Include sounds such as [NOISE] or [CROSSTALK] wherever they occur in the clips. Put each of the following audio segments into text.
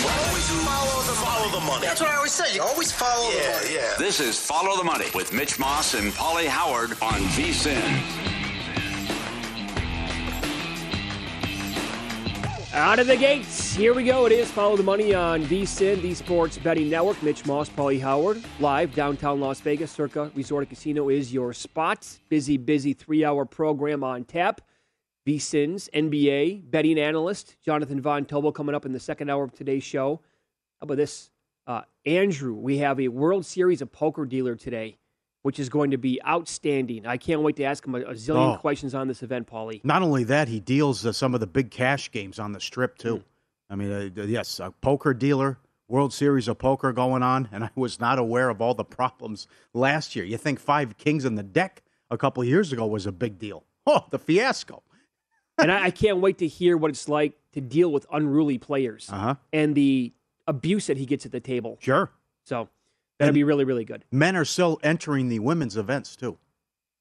Always follow the, follow the money. That's what I always say. You always follow Yeah, the money. yeah. This is Follow the Money with Mitch Moss and Pauly Howard on VSIN. Out of the gates. Here we go. It is Follow the Money on VSIN, the Sports Betting Network. Mitch Moss, Paulie Howard, live downtown Las Vegas. Circa Resort and Casino is your spot. Busy, busy three hour program on tap. VSIN's NBA betting analyst, Jonathan Von Tobel, coming up in the second hour of today's show. How about this? Uh, Andrew, we have a World Series of Poker dealer today, which is going to be outstanding. I can't wait to ask him a, a zillion Oh. questions on this event, Paulie. Not only that, he deals uh, some of the big cash games on the strip too. Hmm. I mean, uh, yes, a poker dealer, World Series of Poker going on, and [LAUGHS] I was not aware of all the problems last year. You think five kings in the deck a couple years ago was a big deal? Oh, the fiasco! And I, I can't wait to hear what it's like to deal with unruly players Uh huh. and the abuse that he gets at the table. Sure. So that'll And- be really, really good. Men are still entering the women's events too.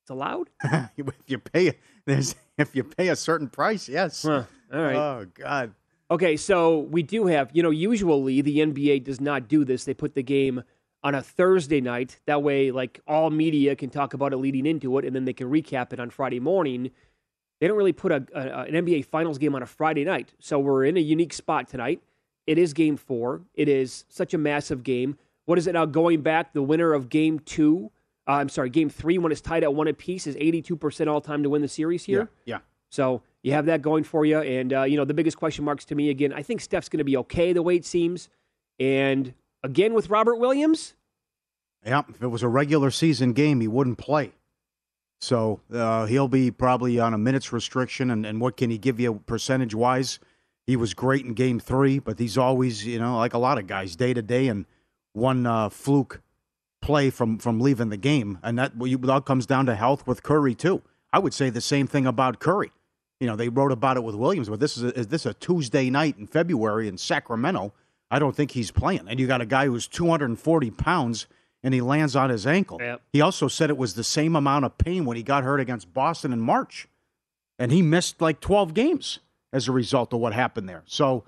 It's allowed? [LAUGHS] if you pay, there's if you pay a certain price, yes. Huh. All right. Oh God. Okay, so we do have, you know, usually the NBA does not do this. They put the game on a Thursday night. That way, like, all media can talk about it leading into it, and then they can recap it on Friday morning. They don't really put a, a, an NBA Finals game on a Friday night. So we're in a unique spot tonight. It is game four. It is such a massive game. What is it now? Going back, the winner of game two, uh, I'm sorry, game three, when it's tied at one apiece, is 82% all time to win the series here. Yeah. So you have that going for you. And, uh, you know, the biggest question marks to me, again, I think Steph's going to be okay the way it seems. And again, with Robert Williams, Yeah, if it was a regular season game, he wouldn't play. So uh, he'll be probably on a minutes restriction. And, and what can he give you percentage wise? He was great in game three, but he's always, you know, like a lot of guys, day to day, and one uh, fluke play from, from leaving the game. And that, well, you- that comes down to health with Curry, too. I would say the same thing about Curry. You know, they wrote about it with Williams, but this is a, is this a Tuesday night in February in Sacramento? I don't think he's playing. And you got a guy who's 240 pounds and he lands on his ankle. Yep. He also said it was the same amount of pain when he got hurt against Boston in March. and he missed like 12 games as a result of what happened there. So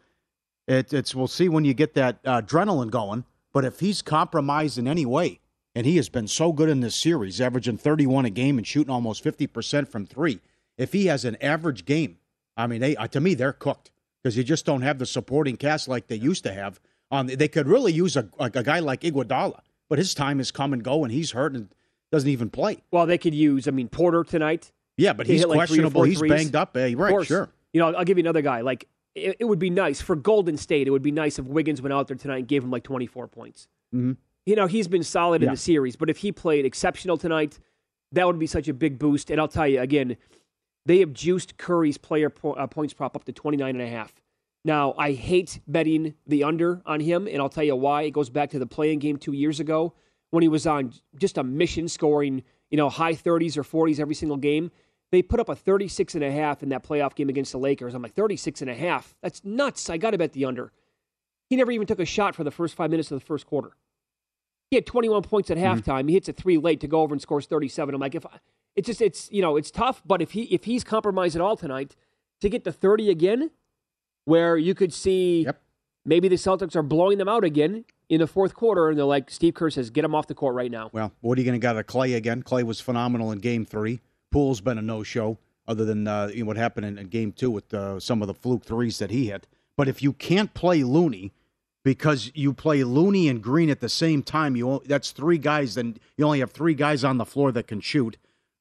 it, it's we'll see when you get that uh, adrenaline going. But if he's compromised in any way, and he has been so good in this series, averaging 31 a game and shooting almost 50% from three, if he has an average game, I mean, they uh, to me they're cooked because you just don't have the supporting cast like they used to have. On they could really use a, a guy like Iguodala, but his time has come and go, and he's hurt and doesn't even play. Well, they could use. I mean, Porter tonight. Yeah, but he's hit like questionable. he's threes. banged up. Eh? Right, sure. You know, I'll, give you another guy. Like it, it would be nice for Golden State. It would be nice if Wiggins went out there tonight and gave him like 24 points. Mhm. You know, he's been solid in the series, but if he played exceptional tonight, that would be such a big boost. And I'll tell you again, they have juiced Curry's player po- uh, points prop up to 29 and a half. Now, I hate betting the under on him, and I'll tell you why. It goes back to the playing game two years ago when he was on just a mission scoring, you know, high 30s or 40s every single game. They put up a 36 and a half in that playoff game against the Lakers. I'm like, 36 and a half? That's nuts. I got to bet the under. He never even took a shot for the first five minutes of the first quarter. He had 21 points at mm-hmm. halftime. He hits a three late to go over and scores 37. I'm like, if I, it's just it's you know it's tough, but if he if he's compromised at all tonight to get to 30 again, where you could see Yep. maybe the Celtics are blowing them out again in the fourth quarter, and they're like, Steve Kerr says, get him off the court right now. Well, what are you going to get out of Klay again? Klay was phenomenal in Game Three. Poole's been a no-show, other than uh, you know, what happened in, in Game Two with uh, some of the fluke threes that he hit. But if you can't play Looney because you play Looney and Green at the same time, you that's three guys. Then you only have three guys on the floor that can shoot.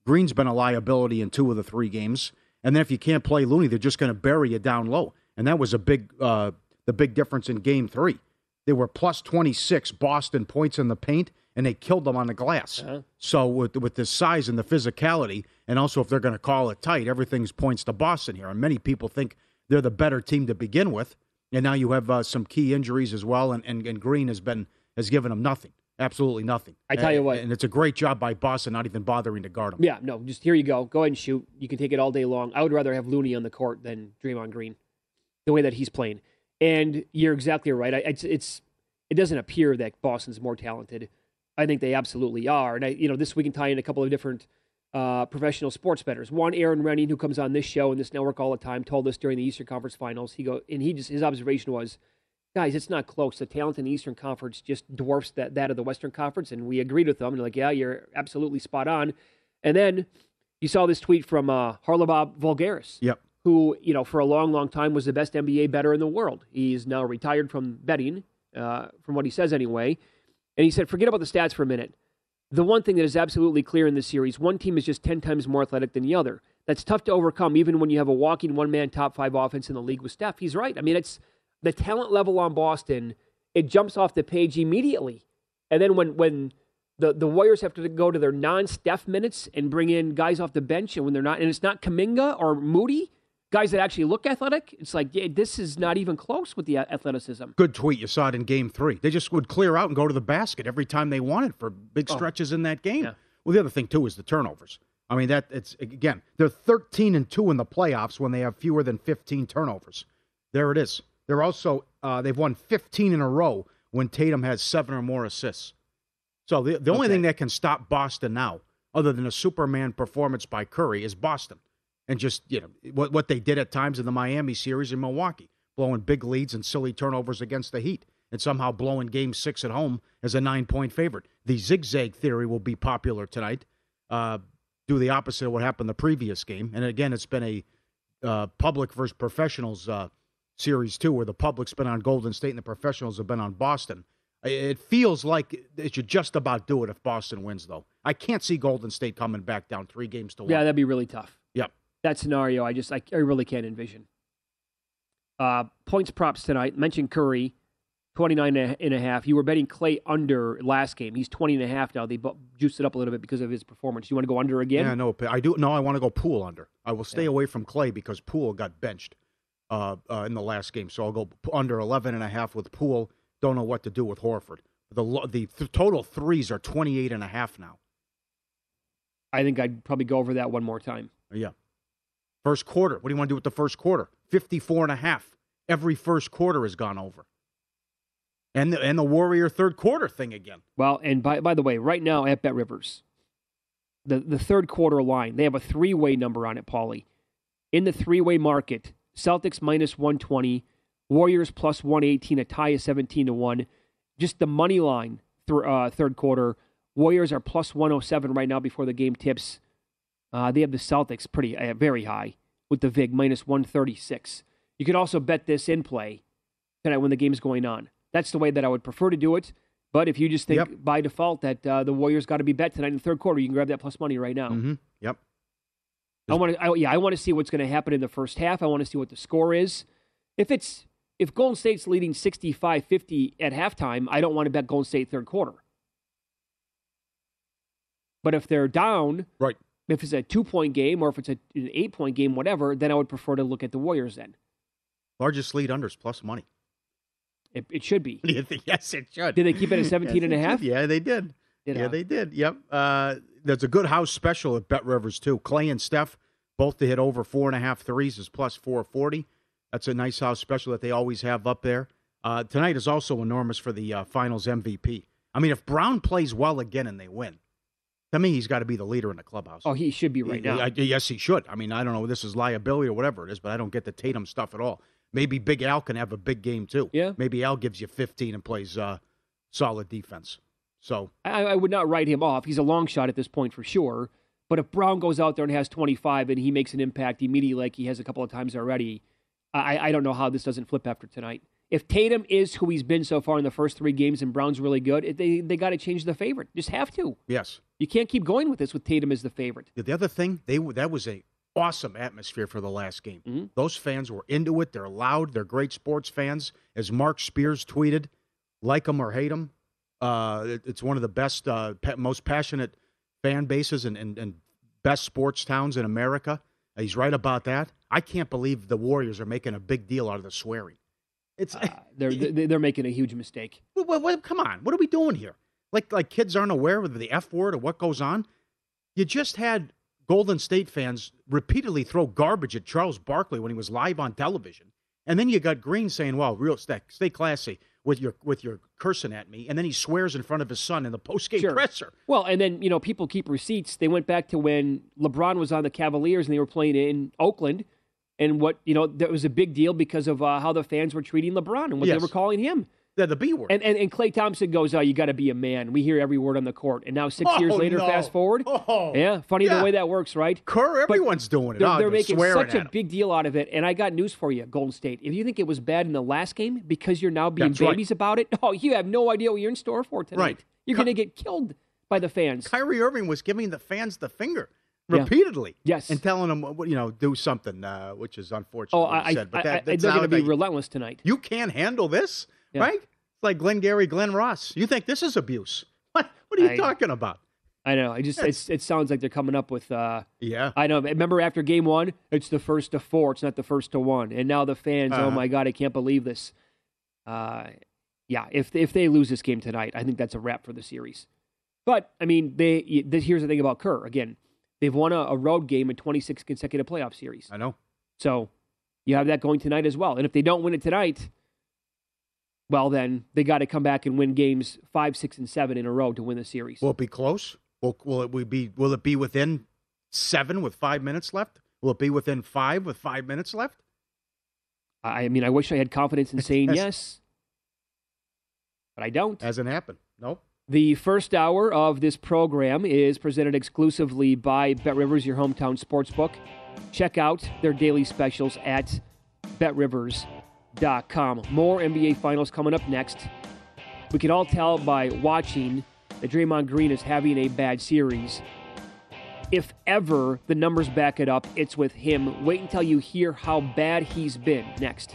Green's been a liability in two of the three games, and then if you can't play Looney, they're just going to bury you down low. And that was a big, uh, the big difference in Game Three. They were plus 26 Boston points in the paint, and they killed them on the glass. So with with the size and the physicality, and also if they're going to call it tight, everything's points to Boston here. And many people think they're the better team to begin with. And now you have uh, some key injuries as well, and, and, and Green has been has given them nothing, absolutely nothing. I tell you what. and it's a great job by Boston not even bothering to guard him. Yeah, no, just here you go. Go ahead and shoot. You can take it all day long. I would rather have Looney on the court than Draymond Green, the way that he's playing. And you're exactly right. I, it's, it's it doesn't appear that Boston's more talented. I think they absolutely are. And I, you know, this we can tie in a couple of different uh, professional sports bettors. One, Aaron Rennie, who comes on this show and this network all the time, told us during the Eastern Conference Finals. He go and he just his observation was, guys, it's not close. The talent in the Eastern Conference just dwarfs that that of the Western Conference, and we agreed with them. And like, yeah, you're absolutely spot on. And then you saw this tweet from uh, Haralabos Voulgaris Yep. Who, you know, for a long, long time was the best NBA bettor in the world. He's now retired from betting, uh, from what he says anyway. And he said, forget about the stats for a minute. The one thing that is absolutely clear in this series, one team is just 10 times more athletic than the other. That's tough to overcome, even when you have a walking one man top five offense in the league with Steph. He's right. I mean, it's the talent level on Boston, it jumps off the page immediately. And then when, when the, the Warriors have to go to their non Steph minutes and bring in guys off the bench, and when they're not, and it's not Kuminga or Moody, guys that actually look athletic, it's like, yeah, this is not even close with the athleticism. Good tweet. You saw it in game three. They just would clear out and go to the basket every time they wanted for big stretches in that game. Yeah. Well, the other thing too is the turnovers. I mean, that it's again, they're 13 and 2 in the playoffs when they have fewer than 15 turnovers. There it is. They're also uh, they've won 15 in a row when Tatum has seven or more assists. So the, the only Okay. thing that can stop Boston now, other than a Superman performance by Curry, is Boston. And just, you know, what, what they did at times in the Miami series in Milwaukee, blowing big leads and silly turnovers against the Heat, and somehow blowing game six at home as a nine point favorite. The zigzag theory will be popular tonight. Uh, do the opposite of what happened the previous game. And again, it's been a uh, public versus professionals uh, series too, where the public's been on Golden State and the professionals have been on Boston. It feels like it should just about do it if Boston wins, though. I can't see Golden State coming back down three games to one. Yeah, that'd be really tough. Yep. That scenario, I just, I, I really can't envision. Uh, points props tonight. Mentioned Curry, 29 and a- half. You were betting Klay under last game. He's 20 and a half now. They bu- juiced it up a little bit because of his performance. You want to go under again? Yeah, no, I do. No, I want to go Poole under. I will stay away from Klay because Poole got benched uh, uh, in the last game, so I'll go p- under 11 and a half with Poole. Don't know what to do with Horford. The the th- total threes are 28 and a half now. I think I'd probably go over that one more time. Yeah. First quarter. What do you want to do with the first quarter? 54 and a half. Every first quarter has gone over. And the, and the Warrior third quarter thing again. Well, and by by the way, right now at Bet Rivers, the the third quarter line, they have a three way number on it, Paulie. in the three way market, Celtics minus 120, Warriors plus 118, a tie is 17 to 1. Just the money line through uh, third quarter. Warriors are plus 107 right now before the game tips. Uh, they have the Celtics pretty uh, very high with the VIG minus 136. You can also bet this in play tonight when the game's going on. That's the way that I would prefer to do it. But if you just think Yep. by default that uh, the Warriors got to be bet tonight in the third quarter, you can grab that plus money right now. Mm-hmm. Yep. I want to, I, yeah, I want to see what's going to happen in the first half. I want to see what the score is. If it's if Golden State's leading 65-50 at halftime, I don't want to bet Golden State third quarter. But if they're down, Right. If it's a two point game or if it's a, an eight point game, whatever, then I would prefer to look at the Warriors. Then Largest lead unders plus money. it, it should be. [LAUGHS] yes, it should. Did they keep it at [LAUGHS] 17 and a half? should. Yeah, they did. Did, yeah, uh, they did. Yep. Uh, there's a good house special at Bet Rivers too. Klay and Steph both to hit over four and a half threes is plus four forty. That's a nice house special that they always have up there. Uh, tonight is also enormous for the uh, Finals MVP. I mean, if Brown plays well again and they win, to me he's got to be the leader in the clubhouse. Oh, he should be right now. I- yes, he should. I mean, I don't know. If this is liability or whatever it is, but I don't get the Tatum stuff at all. Maybe Big Al can have a big game too. Yeah. Maybe Al gives you 15 and plays uh, solid defense. So I, I would not write him off. He's a long shot at this point for sure. But if Brown goes out there and has 25 and he makes an impact immediately, like he has a couple of times already, I, I don't know how this doesn't flip after tonight. If Tatum is who he's been so far in the first three games and Brown's really good, they they got to change the favorite. Just have to. yes, You can't keep going with this with Tatum as the favorite. The other thing, they that was a awesome atmosphere for the last game. Mhm. Those fans were into it. They're loud. They're great sports fans. As Marc Spears tweeted, like them or hate them, uh, it- it's one of the best, uh, pa- most passionate fan bases and, and, and best sports towns in America. He's right about that. I can't believe the Warriors are making a big deal out of the swearing. It's Uh, they're [LAUGHS] they're they're making a huge mistake. What, what, come on, what are we doing here? Like like kids aren't aware of the F word or what goes on. You just had Golden State fans repeatedly throw garbage at Charles Barkley when he was live on television, and then you got Green saying, "Well, real stay, stay classy with your with your cursing at me," and then he swears in front of his son in the postgame Sure. presser. Well, and then you know people keep receipts. They went back to when LeBron was on the Cavaliers and they were playing in Oakland, and what you know that was a big deal because of uh, how the fans were treating LeBron and what they were calling him. Yeah, the B word. And and, and Klay Thompson goes, "Oh, you got to be a man." We hear every word on the court, and now six Oh, years later, no. fast forward, Oh, yeah, funny yeah. the way that works, right? Kerr, But everyone's doing it. They're, Oh, they're making such a big deal out of it, and I got news for you, Golden State. If you think it was bad in the last game because you're now being That's right. babies about it, [LAUGHS] oh, you have no idea what you're in store for tonight. Right. You're Co- going to get killed by the fans. Kyrie Irving was giving the fans the finger Yeah. repeatedly. Yes. And telling them, you know, do something, uh, which is unfortunate. Oh, I, said, but that, I, they're going to be relentless tonight. You can't handle this, Yeah. right? It's like Glenn Gary, Glen Ross. You think this is abuse? [LAUGHS] What? What are you I- talking about? I know. I just it's, it sounds like they're coming up with. Uh, Yeah. I know. Remember after game one, it's the first to four. It's not the first to one. And now the fans, oh Uh-huh. my god, I can't believe this. Uh, yeah. If if they lose this game tonight, I think that's a wrap for the series. But I mean, they. y- th- Here's the thing about Kerr. Again, they've won a, a road game in 26 consecutive playoff series. I know. So you have that going tonight as well. And if they don't win it tonight, well, then they got to come back and win games five, six, and seven in a row to win the series. Will it be close? Will, will it be? Will it be within seven with five minutes left? Will it be within five with five minutes left? I I mean, I wish I had confidence in [LAUGHS] saying Yes. yes, but I don't. Hasn't happened. No. The first hour of this program is presented exclusively by Bet Rivers, your hometown sportsbook. Check out their daily specials at betrivers.com. More NBA Finals coming up next. We can all tell by watching that Draymond Green is having a bad series. If ever the numbers back it up, it's with him. Wait until you hear how bad he's been next.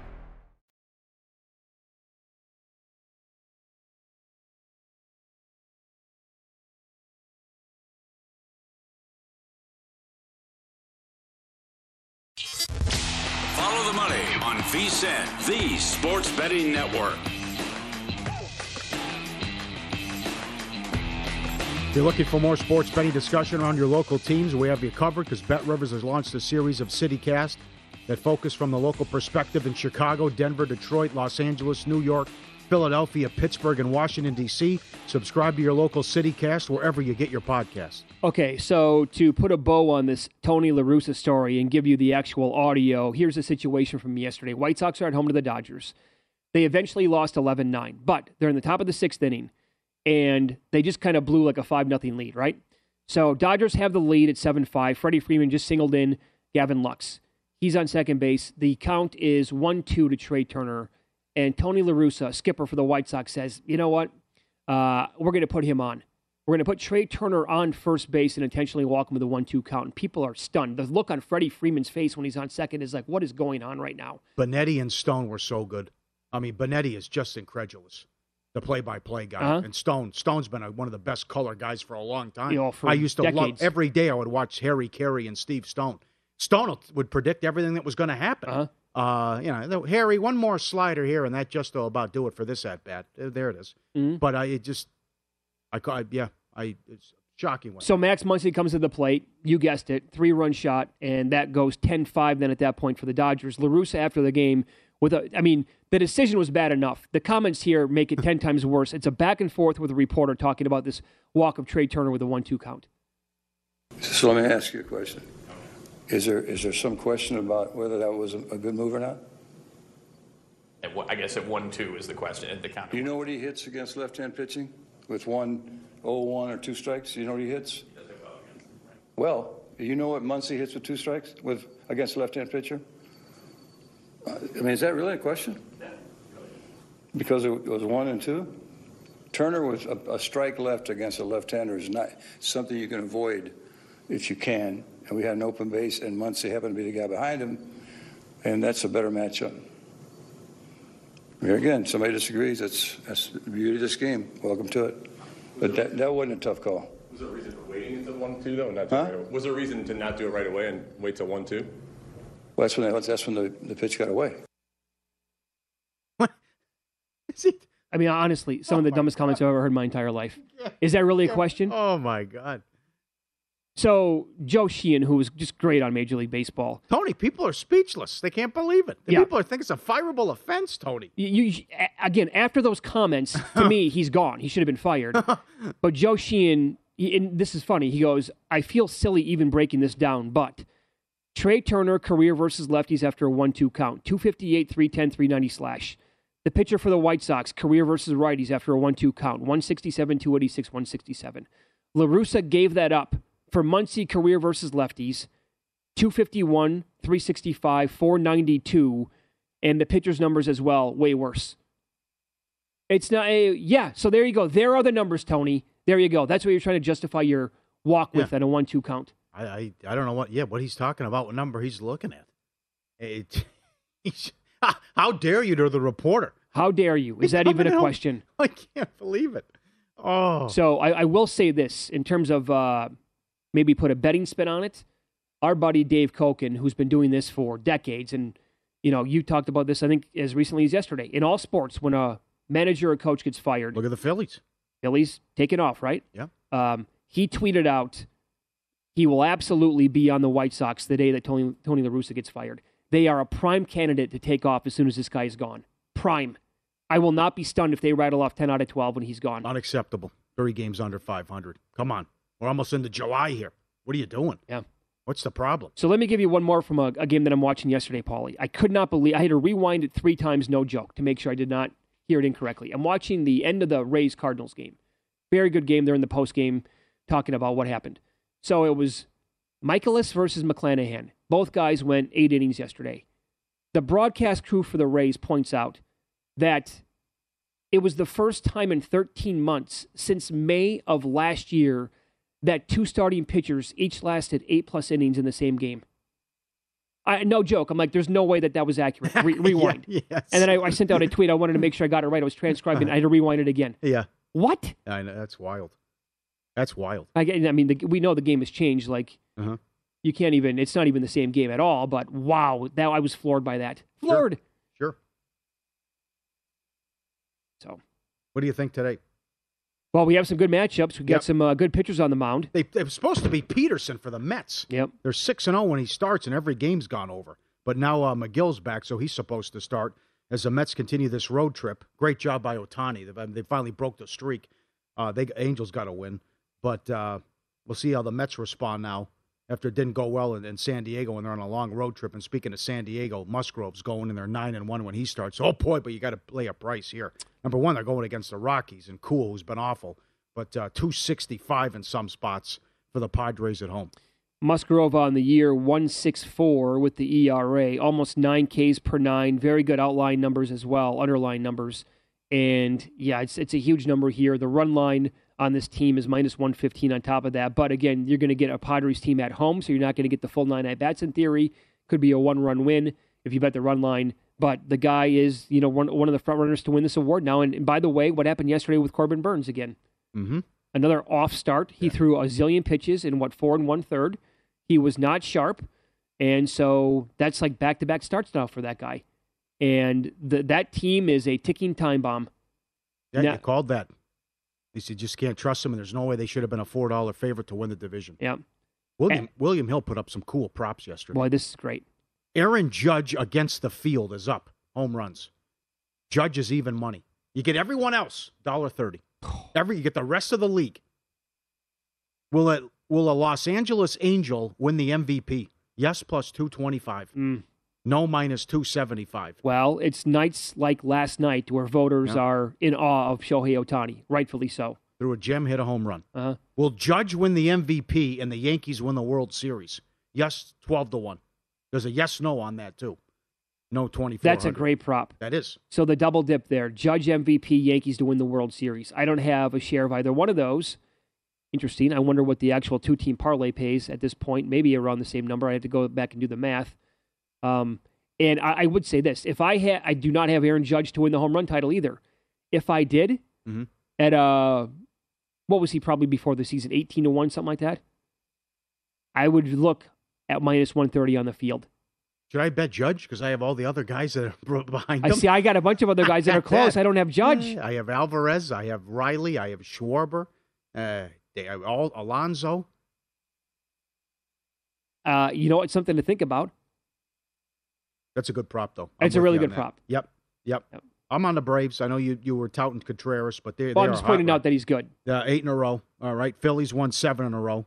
VSIN, the Sports Betting Network. If you're looking for more sports betting discussion around your local teams, we have you covered because Bet Rivers has launched a series of CityCast that focus from the local perspective in Chicago, Denver, Detroit, Los Angeles, New York, Philadelphia, Pittsburgh, and Washington, D.C. Subscribe to your local CityCast wherever you get your podcasts. Okay, so to put a bow on this Tony La Russa story and give you the actual audio, here's the situation from yesterday. White Sox are at home to the Dodgers. They eventually lost 11 9, but they're in the top of the sixth inning, and they just kind of blew like a 5 0 lead, right? So Dodgers have the lead at 7 5. Freddie Freeman just singled in Gavin Lux. He's on second base. The count is 1 2 to Trea Turner. And Tony La Russa, skipper for the White Sox, says, you know what? Uh, we're going to put him on. We're going to put Trea Turner on first base and intentionally walk him with a 1 2 count. And people are stunned. The look on Freddie Freeman's face when he's on second is like, what is going on right now? Benetti and Stone were so good. I mean, Benetti is just incredulous, the play-by-play guy. Uh-huh. And Stone, Stone's been a, one of the best color guys for a long time. You know, I used to love every day. I would watch Harry Caray and Steve Stone. Stone would predict everything that was going to happen. Uh-huh. Uh, you know, Harry, one more slider here, and that just will about do it for this at bat. There it is. Mhm. But I it just, I, ca- I yeah, I it's shocking. One. So Max Muncy comes to the plate. You guessed it, three run shot, and that goes 10 5 then at that point for the Dodgers. LaRussa after the game, with a, I mean, the decision was bad enough. The comments here make it 10 [LAUGHS] times worse. It's a back and forth with a reporter talking about this walk of Trea Turner with a 1 2 count. So let me ask you a question. Is there, is there some question about whether that was a, a good move or not? At one- I guess at one two is the question at the count. Do you know what he hits against left-hand pitching with one oh one or two strikes? You know what he hits? Well, you know what Muncy hits with two strikes with against left-hand pitcher? Uh, I mean, is that really a question? Because it was one and two? Turner with a, a strike left against a left-hander is not something you can avoid if you can. And we had an open base, and Muncy happened to be the guy behind him, and that's a better matchup. Here again, somebody disagrees. That's that's the beauty of this game. Welcome to it. But that, that wasn't a tough call. Was there a reason for waiting until one two though? Not Huh? right? Was there a reason to not do it right away and wait till one two? Well, that's when they, that's when the, the pitch got away. [LAUGHS] I mean, honestly, some of the dumbest comments I've ever heard in my entire life. [LAUGHS] Is that really a question? Oh my God, So Joe Sheehan, who was just great on Major League Baseball, Tony! People are speechless. They can't believe it. The Yeah. People are think it's a fireable offense, Tony. you, you again after those comments to me [LAUGHS] he's gone he should have been fired but joe sheehan he, and this is funny he goes i feel silly even breaking this down but trea turner career versus lefties after a 1-2 count 258 310 390 slash the pitcher for the white sox career versus righties after a 1-2 count 167 286 167 larusa gave that up for muncy career versus lefties 251 365 492 and the pitcher's numbers as well way worse it's not a yeah. So there you go. There are the numbers, Tony. There you go. That's what you're trying to justify your walk with Yeah. at a one-two count. I, I I don't know what yeah what he's talking about. What number he's looking at? It, [LAUGHS] he's, how dare you to the reporter? How dare you? Is He's that even a question? [LAUGHS] I can't believe it. Oh, So I, I will say this in terms of uh, maybe put a betting spin on it. Our buddy Dave Cokin, who's been doing this for decades, and you know you talked about this I think as recently as yesterday. In all sports, when a manager or coach gets fired, look at the Phillies. Phillies taking off, right? Yeah. Um, he tweeted out he will absolutely be on the White Sox the day that Tony Tony La Russa gets fired. They are a prime candidate to take off as soon as this guy is gone. Prime. I will not be stunned if they rattle off ten out of twelve when he's gone. Unacceptable. Three games under 500. Come on, we're almost into July here. What are you doing? Yeah. What's the problem? So let me give you one more from a, a game that I'm watching yesterday, Paulie. I could not believe I had to rewind it three times, no joke, to make sure I did not hear it incorrectly. I'm watching the end of the Rays Cardinals game. Very good game. They're in the post game talking about what happened. So it was Mikolas versus McClanahan. Both guys went eight innings yesterday. The broadcast crew for the Rays points out that it was the first time in 13 months since May of last year that two starting pitchers each lasted eight plus innings in the same game. I, no joke. I'm like, there's no way that that was accurate. Re- [LAUGHS] rewind. Yeah, yes. And then I, I sent out a tweet. I wanted to make sure I got it right. I was transcribing. I had to rewind it again. [LAUGHS] Yeah. What? I know that's wild. That's wild. I, I mean, the, we know the game has changed. Like, Uh-huh. you can't even. It's not even the same game at all. But wow, that I was floored by that. Floored. Sure. So, What do you think today? Well, we have some good matchups. We got Yep. some uh, good pitchers on the mound. They, they were supposed to be Peterson for the Mets. Yep. They're six and zero when he starts, and every game's gone over. But now uh, Megill's back, so he's supposed to start as the Mets continue this road trip. Great job by Ohtani. They, they finally broke the streak. Uh, they Angels got to win, but uh, we'll see how the Mets respond now after it didn't go well in, in San Diego when they're on a long road trip. And speaking of San Diego, Musgrove's going and they're nine and one when he starts. Oh boy, but you got to play a price here. Number one, they're going against the Rockies and Kuhl, who's been awful, but uh, two sixty five in some spots for the Padres at home. Musgrove on the year 164 with the ERA, almost 9 Ks per 9. Very good outline numbers as well, underline numbers. And yeah, it's it's a huge number here. The run line on this team is minus 115 on top of that. But again, you're going to get a Padres team at home, so you're not going to get the full nine at bats in theory. Could be a one run win if you bet the run line. But the guy is, you know, one, one of the front runners to win this award now. And, and by the way, what happened yesterday with Corbin Burnes again? Mm-hmm. another off start. He threw a zillion pitches in what four and one third. He was not sharp, and so that's like back to back starts now for that guy. And the, that team is a ticking time bomb. Yeah, Now- you called that. They said just can't trust them, and there's no way they should have been a four dollar favorite to win the division. Yeah, William William Hill put up some cool props yesterday. boy, this is great. Aaron Judge against the field is up home runs. Judge is even money. You get everyone else dollar thirty. [SIGHS] Every you get the rest of the league. Will it? Will a Los Angeles Angel win the MVP? Yes, plus two twenty five. Mm. No, minus two seventy five. Well, it's nights like last night where voters Yeah. are in awe of Shohei Ohtani, rightfully so. Threw a gem, hit a home run. Uh-huh. Will Judge win the MVP and the Yankees win the World Series? Yes, twelve to one. There's a yes no on that too. No twenty four. That's a great prop. That is. So the double dip there. Judge MVP, Yankees to win the World Series. I don't have a share of either one of those. Interesting. I wonder what the actual two team parlay pays at this point. Maybe around the same number. I have to go back and do the math. Um, and I, I would say this: if I had, I do not have Aaron Judge to win the home run title either. If I did, Mhm. at uh, what was he probably before the season, eighteen to one, something like that. I would look at minus one thirty on the field. Should I bet Judge because I have all the other guys that are [LAUGHS] behind me. I see. I got a bunch of other guys that are [LAUGHS] close. I don't have Judge. I have Alvarez. I have Riley. I have Schwarber. Uh, they all Alonso. Uh, you know it's Something to think about. That's a good prop, though. I'm It's a really good that. prop. Yep, yep. I'm on the Braves. I know you you were touting Contreras, but they. Well, they I'm just pointing right out that he's good. Uh, eight in a row. All right. Phillies won seven in a row.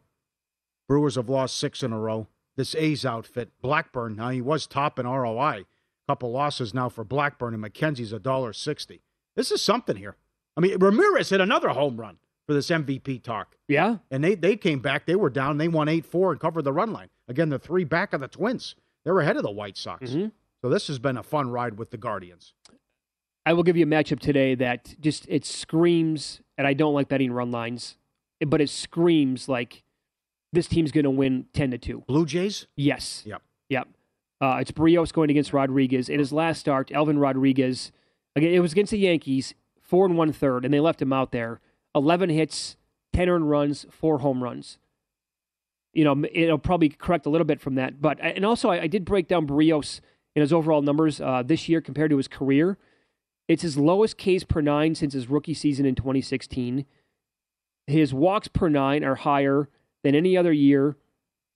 Brewers have lost six in a row. This A's outfit, Blackburn. Now he was top in ROI. Couple losses now for Blackburn and McKenzie's a dollar sixty. This is something here. I mean, Ramirez hit another home run for this MVP talk. Yeah. And they they came back. They were down. They won eight four and covered the run line. Again, the three back of the Twins. They were ahead of the White Sox. Mm-hmm. So this has been a fun ride with the Guardians. I will give you a matchup today that just it screams, and I don't like betting run lines, but it screams like this team's going to win ten to two. Blue Jays. Yes. Yep. Yep. Uh, it's Berrios going against Rodriguez. In his last start, Elvin Rodriguez, again, it was against the Yankees, four and one third, and they left him out there. Eleven hits, ten earned runs, four home runs. You know, it'll probably correct a little bit from that, but and also I, I did break down Berrios in his overall numbers uh, this year compared to his career. It's his lowest Ks per nine since his rookie season in 2016. His walks per nine are higher than any other year,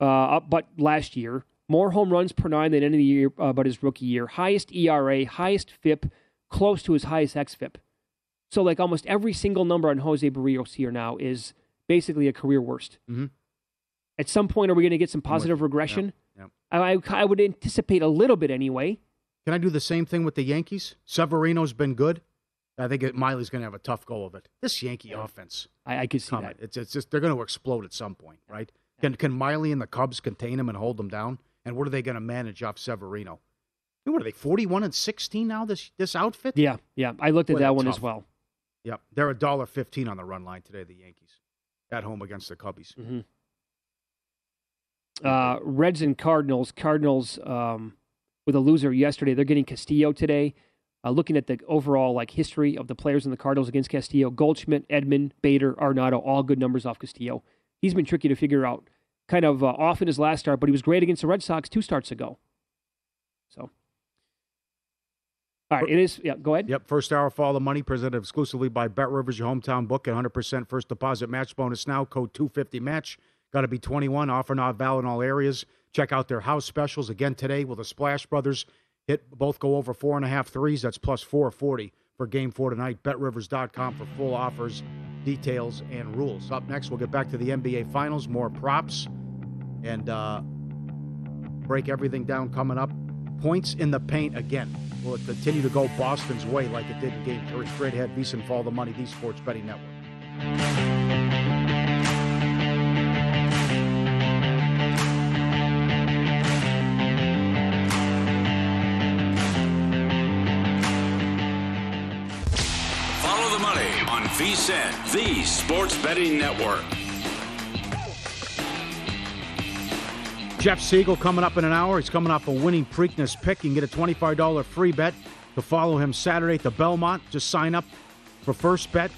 uh, but last year. More home runs per nine than any year uh, but his rookie year. Highest ERA, highest FIP, close to his highest XFIP. So like almost every single number on Jose Berrios here now is basically a career worst. Mm-hmm. At some point, are we going to get some positive regression? Yep. I, I I would anticipate a little bit anyway. Can I do the same thing with the Yankees? Severino's been good. I think Miley's going to have a tough go of it. This Yankee offense, I, I could see come that. it's it's just they're going to explode at some point, right? Can can Miley and the Cubs contain him and hold them down? And what are they going to manage off Severino? I mean, What are they? Forty-one and sixteen now. This this outfit. Yeah, yeah. I looked at Boy, that one as well. Yep, they're a dollar fifteen on the run line today. The Yankees at home against the Cubbies. Mm-hmm. Uh, Reds and Cardinals. Cardinals um, with a loser yesterday. They're getting Castillo today. Uh, looking at the overall like history of the players in the Cardinals against Castillo, Goldschmidt, Edman, Bader, Arenado, all good numbers off Castillo. He's been tricky to figure out. Kind of uh, off in his last start, but he was great against the Red Sox two starts ago. So, all right, it is. Yeah, go ahead. Yep, first hour follow the money presented exclusively by Bet Rivers, your hometown book, and 100% first deposit match bonus now. Code 250 match. Got to be 21. Offer not valid in all areas. Check out their house specials again today with the Splash Brothers. Hit both go over four and a half threes. That's plus 440 for game four tonight. BetRivers.com for full offers, details, and rules. Up next, we'll get back to the NBA Finals, more props, and uh, break everything down coming up. Points in the paint again. Will it continue to go Boston's way like it did in game three? Straight ahead, VSiN Follow the Money, the Sports Betting Network. On VSiN, the Sports Betting Network. Jeff Siegel coming up in an hour. He's coming off a winning Preakness pick. You can get a $25 free bet to follow him Saturday at the Belmont. Just sign up for First Bet,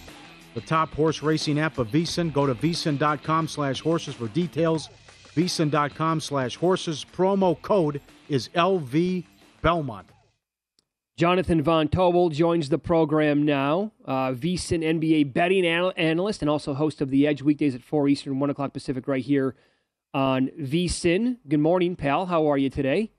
the top horse racing app of VSiN. Go to VSiN.com slash horses for details. VSiN.com slash horses. Promo code is LV Belmont. Jonathan Von Tobel joins the program now. Uh, VSiN NBA betting anal- analyst and also host of The Edge weekdays at 4 Eastern, 1 o'clock Pacific, right here on VSiN. Good morning, pal. How are you today?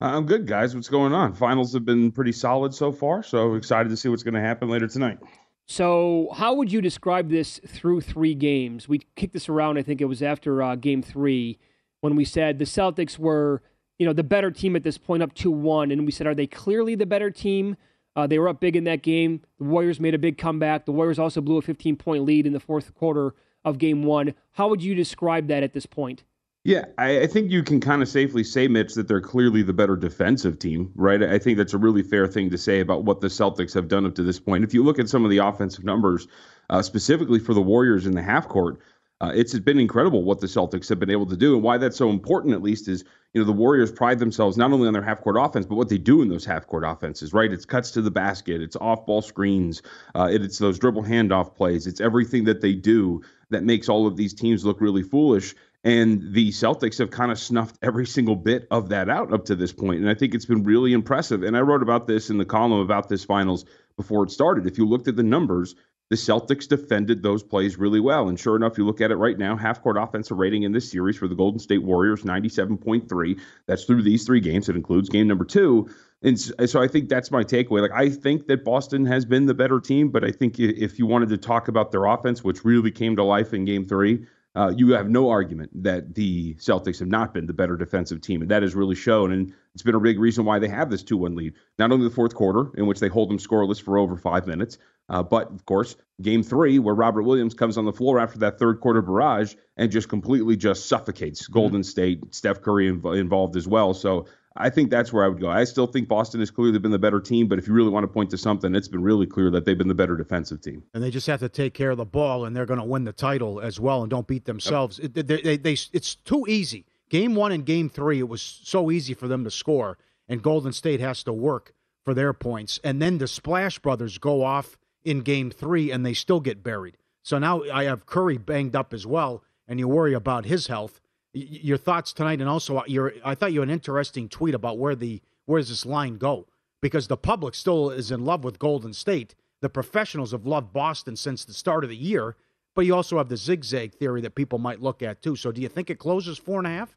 I'm good, guys. What's going on? Finals have been pretty solid so far, so excited to see what's going to happen later tonight. So, how would you describe this through three games? We kicked this around, I think it was after uh, game three, when we said the Celtics were, you know, the better team at this point, up 2 1. And we said, are they clearly the better team? Uh, they were up big in that game. The Warriors made a big comeback. The Warriors also blew a 15 point lead in the fourth quarter of game one. How would you describe that at this point? Yeah, I, I think you can kind of safely say, Mitch, that they're clearly the better defensive team, right? I think that's a really fair thing to say about what the Celtics have done up to this point. If you look at some of the offensive numbers, uh, specifically for the Warriors in the half court, uh, it's been incredible what the Celtics have been able to do, and why that's so important. At least is you know the Warriors pride themselves not only on their half court offense, but what they do in those half court offenses. Right? It's cuts to the basket, it's off ball screens, uh, it, it's those dribble handoff plays, it's everything that they do that makes all of these teams look really foolish. And the Celtics have kind of snuffed every single bit of that out up to this point. And I think it's been really impressive. And I wrote about this in the column about this finals before it started. If you looked at the numbers, the Celtics defended those plays really well. And sure enough, you look at it right now, half court offensive rating in this series for the Golden State Warriors, 97.3. That's through these three games. It includes game number two. And so I think that's my takeaway. Like, I think that Boston has been the better team, but I think if you wanted to talk about their offense, which really came to life in game three, uh, you have no argument that the Celtics have not been the better defensive team. And that has really shown. And it's been a big reason why they have this 2 1 lead. Not only the fourth quarter, in which they hold them scoreless for over five minutes, uh, but of course, game three, where Robert Williams comes on the floor after that third quarter barrage and just completely just suffocates Golden mm-hmm. State, Steph Curry inv- involved as well. So I think that's where I would go. I still think Boston has clearly been the better team, but if you really want to point to something, it's been really clear that they've been the better defensive team. And they just have to take care of the ball, and they're going to win the title as well, and don't beat themselves. Yep. It, they, they, they, it's too easy. Game one and game three, it was so easy for them to score, and Golden State has to work for their points. And then the Splash Brothers go off in game three, and they still get buried. So now I have Curry banged up as well, and you worry about his health your thoughts tonight, and also uh, your I thought you had an interesting tweet about where the where does this line go? Because the public still is in love with Golden State. The professionals have loved Boston since the start of the year, but you also have the zigzag theory that people might look at too. So do you think it closes four and a half?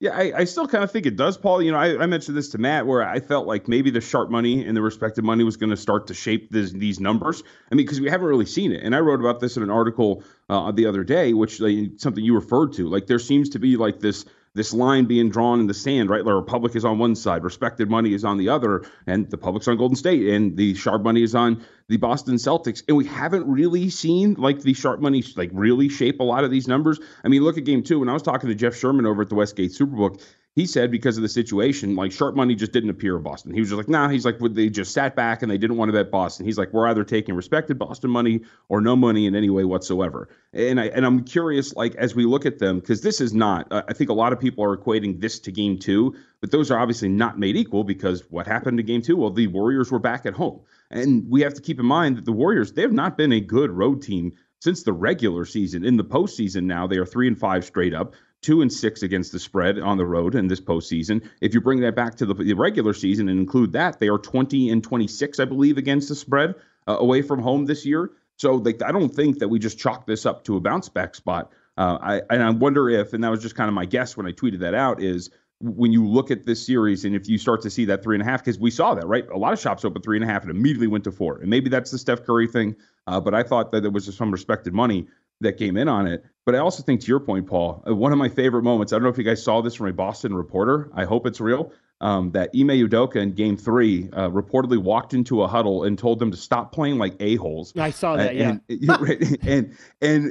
Yeah, I, I, still kind of think it does, Paul. You know, I, I, mentioned this to Matt where I felt like maybe the sharp money and the respected money was going to start to shape this, these numbers. I mean, because we haven't really seen it. And I wrote about this in an article uh, the other day, which like, something you referred to. Like there seems to be like this this line being drawn in the sand, right? The Republic is on one side, respected money is on the other, and the public's on Golden State, and the sharp money is on the Boston Celtics. And we haven't really seen like the sharp money like really shape a lot of these numbers. I mean, look at game two. When I was talking to Jeff Sherman over at the Westgate Superbook, he said because of the situation, like sharp money just didn't appear in Boston. He was just like, nah, he's like, they just sat back and they didn't want to bet Boston. He's like, we're either taking respected Boston money or no money in any way whatsoever. And I and I'm curious, like as we look at them, because this is not. Uh, I think a lot of people are equating this to game two, but those are obviously not made equal because what happened to game two? Well, the Warriors were back at home, and we have to keep in mind that the Warriors they have not been a good road team since the regular season. In the postseason now, they are three and five straight up two and six against the spread on the road in this postseason. If you bring that back to the, regular season and include that, they are 20 and 26, I believe, against the spread uh, away from home this year. So like, I don't think that we just chalk this up to a bounce back spot. Uh, I and I wonder if, and that was just kind of my guess when I tweeted that out, is when you look at this series and if you start to see that three and a half, because we saw that, right? A lot of shops opened three and a half and immediately went to four. And maybe that's the Steph Curry thing. Uh, but I thought that there was some respected money that came in on it. But I also think, to your point, Paul, uh, one of my favorite moments. I don't know if you guys saw this from a Boston reporter. I hope it's real. Um, that Ime Udoka in Game Three uh, reportedly walked into a huddle and told them to stop playing like a holes. I saw that, and, yeah. [LAUGHS] And, and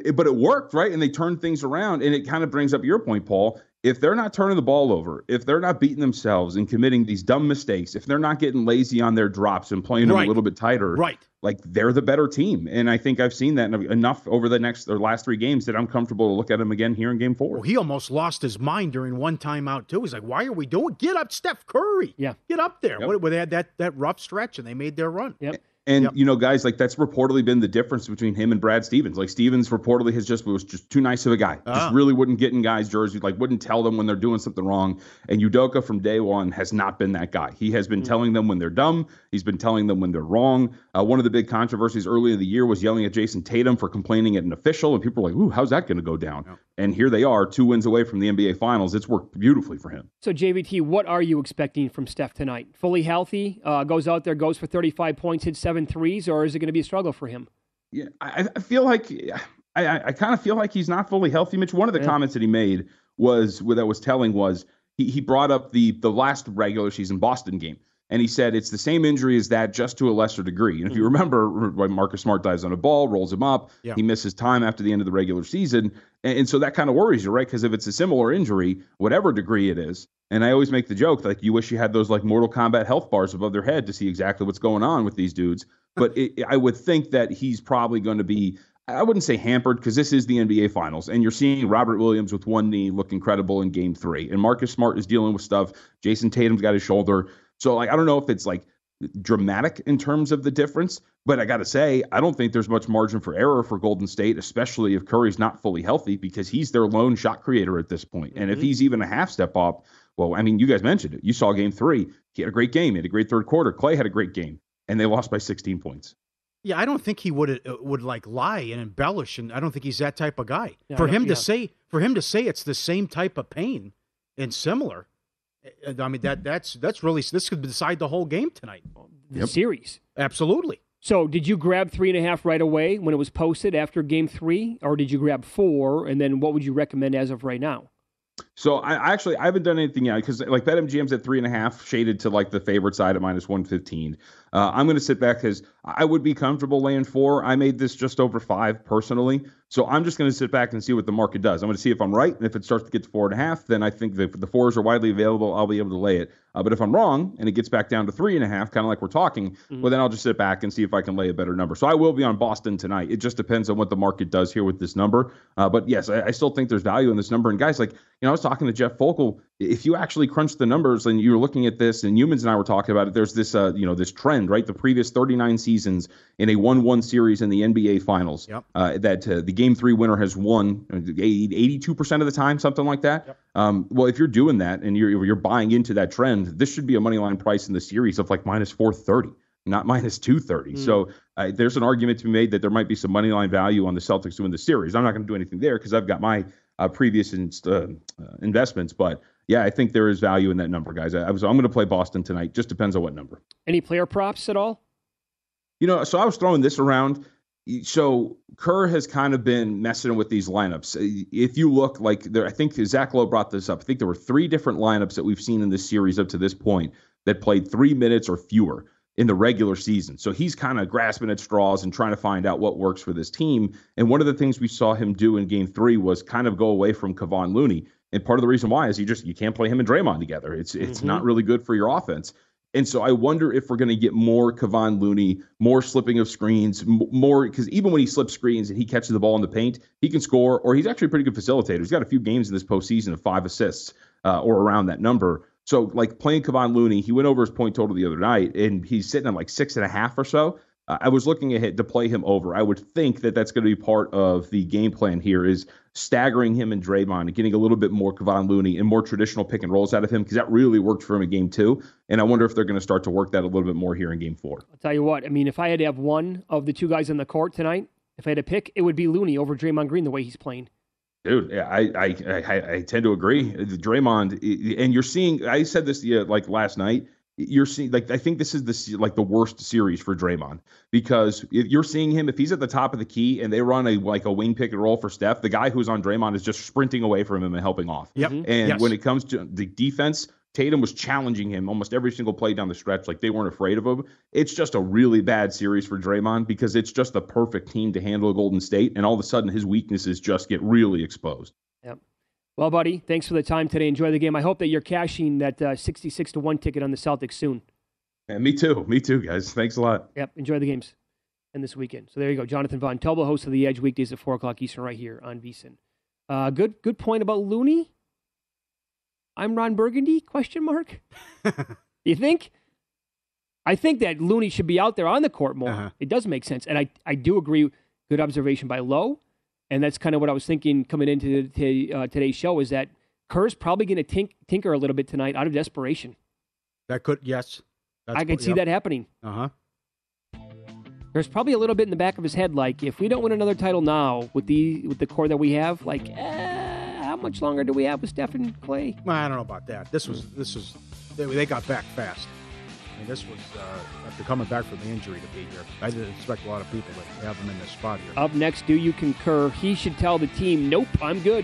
and but it worked, right? And they turned things around, and it kind of brings up your point, Paul if they're not turning the ball over, if they're not beating themselves and committing these dumb mistakes, if they're not getting lazy on their drops and playing right. them a little bit tighter, right? Like they're the better team, and I think I've seen that enough over the next or last three games that I'm comfortable to look at them again here in Game Four. Well, he almost lost his mind during one timeout too. He's like, "Why are we doing? Get up, Steph Curry! Yeah, get up there." Yep. Where they had that that rough stretch and they made their run. Yep. And yep. you know, guys, like that's reportedly been the difference between him and Brad Stevens. Like Stevens reportedly has just was just too nice of a guy. Ah. Just really wouldn't get in guys' jerseys, like wouldn't tell them when they're doing something wrong. And Udoka from day one has not been that guy. He has been mm-hmm. telling them when they're dumb. He's been telling them when they're wrong. Uh, one of the big controversies early in the year was yelling at Jayson Tatum for complaining at an official, and people were like, "Ooh, how's that going to go down?" Yep. And here they are, two wins away from the NBA Finals. It's worked beautifully for him. So, JVT, what are you expecting from Steph tonight? Fully healthy, uh, goes out there, goes for 35 points, hits seven threes, or is it going to be a struggle for him? Yeah, I, I feel like I, I kind of feel like he's not fully healthy. Mitch, one of the yeah. comments that he made was what that was telling was he, he brought up the the last regular season Boston game And he said it's the same injury as that, just to a lesser degree. And if you mm-hmm. remember, when Marcus Smart dives on a ball, rolls him up, Yeah. he misses time after the end of the regular season. And, and so that kind of worries you, right? Because if it's a similar injury, whatever degree it is, and I always make the joke like you wish you had those like Mortal Kombat health bars above their head to see exactly what's going on with these dudes. But [LAUGHS] it, I would think that he's probably going to be. I wouldn't say hampered because this is the NBA Finals, and you're seeing Robert Williams with one knee look incredible in Game Three, and Marcus Smart is dealing with stuff. Jayson Tatum's got his shoulder, so like I don't know if it's like dramatic in terms of the difference, but I got to say I don't think there's much margin for error for Golden State, especially if Curry's not fully healthy because he's their lone shot creator at this point. point, and if he's even a half step off, well, I mean, you guys mentioned it. You saw Game Three; he had a great game, he had a great third quarter. Klay had a great game, and they lost by 16 points. Yeah, I don't think he would uh, would like lie and embellish, and I don't think he's that type of guy. Yeah, for him to yeah. say for him to say it's the same type of pain and similar, I mean that that's that's really this could decide the whole game tonight. The series. Absolutely. So, did you grab three and a half right away when it was posted after game three, or did you grab four? And then, what would you recommend as of right now? So I I actually I haven't done anything yet because like BetMGM's at three and a half, shaded to like the favorite side at minus one fifteen. Uh, I'm going to sit back because I would be comfortable laying four. I made this just over five personally, so I'm just going to sit back and see what the market does. I'm going to see if I'm right, and if it starts to get to four and a half, then I think that if the fours are widely available, I'll be able to lay it. Uh, but if I'm wrong and it gets back down to three and a half, kind of like we're talking, well then I'll just sit back and see if I can lay a better number. So I will be on Boston tonight. It just depends on what the market does here with this number. Uh, but yes, I, I still think there's value in this number. And guys, like you know, I was talking to Jeff Fogle. If you actually crunch the numbers and you're looking at this, and Humans and I were talking about it, there's this, uh, you know, this trend, right? The previous 39 seasons in a 1-1 series in the NBA Finals, Yep. uh, that uh, the Game Three winner has won 82 percent of the time, something like that. Um, well, if you're doing that and you're you're buying into that trend, this should be a money line price in the series of like minus 430 not minus 230. So uh, there's an argument to be made that there might be some money line value on the Celtics to win the series. I'm not going to do anything there because I've got my uh, previous inst- uh, uh, investments. But yeah, I think there is value in that number, guys. I, I was I'm going to play Boston tonight. Just depends on what number. Any player props at all? You know, so I was throwing this around. So Kerr has kind of been messing with these lineups. If you look like there, I think Zach Lowe brought this up. I think there were three different lineups that we've seen in this series up to this point that played three minutes or fewer in the regular season. So he's kind of grasping at straws and trying to find out what works for this team. And one of the things we saw him do in game three was kind of go away from Kevon Looney. And part of the reason why is you just you can't play him and Draymond together. It's it's Mhm. not really good for your offense. And so I wonder if we're going to get more Kevon Looney, more slipping of screens, more because even when he slips screens and he catches the ball in the paint, he can score, or he's actually a pretty good facilitator. He's got a few games in this postseason of five assists uh, or around that number. So like playing Kevon Looney, he went over his point total the other night, and he's sitting at like six and a half or so. I was looking ahead to play him over. I would think that that's going to be part of the game plan here is staggering him and Draymond and getting a little bit more Kevon Looney and more traditional pick and rolls out of him because that really worked for him in game two. And I wonder if they're going to start to work that a little bit more here in game four. I'll tell you what. I mean, if I had to have one of the two guys on the court tonight, if I had to pick, it would be Looney over Draymond Green the way he's playing. Dude, yeah, I, I I I tend to agree. Draymond, and you're seeing. I said this like last night. You're seeing like I think this is the like the worst series for Draymond because if you're seeing him if he's at the top of the key and they run a like a wing pick and roll for Steph, the guy who's on Draymond is just sprinting away from him and helping off. Yep. Mm-hmm. And Yes. when it comes to the defense, Tatum was challenging him almost every single play down the stretch. Like they weren't afraid of him. It's just a really bad series for Draymond because it's just the perfect team to handle Golden State. And all of a sudden, his weaknesses just get really exposed. Yep. Well, buddy, thanks for the time today. Enjoy the game. I hope that you're cashing that uh, 66 to 1 ticket on the Celtics soon. And me too. Me too, guys. Thanks a lot. Yep. Enjoy the games and this weekend. So there you go. Jonathan Von Tobel, host of The Edge, weekdays at 4 o'clock Eastern, right here on VSIN. Uh, good, good point about Looney. I'm Ron Burgundy? Question mark. [LAUGHS] you think? I think that Looney should be out there on the court more. Uh-huh. It does make sense, and I, I do agree. Good observation by Lowe, and that's kind of what I was thinking coming into t- uh, today's show. Is that Kerr's probably going to tink- tinker a little bit tonight out of desperation. That could yes. I could see that happening. Uh huh. There's probably a little bit in the back of his head, like if we don't win another title now with the with the core that we have, like eh, how much longer do we have with Steph and Klay? Well, I don't know about that. This was this was they, they got back fast. Mean, this was uh, after coming back from the injury to be here. I didn't expect a lot of people to have him in this spot here. Up next, do you concur? He should tell the team, "Nope, I'm good."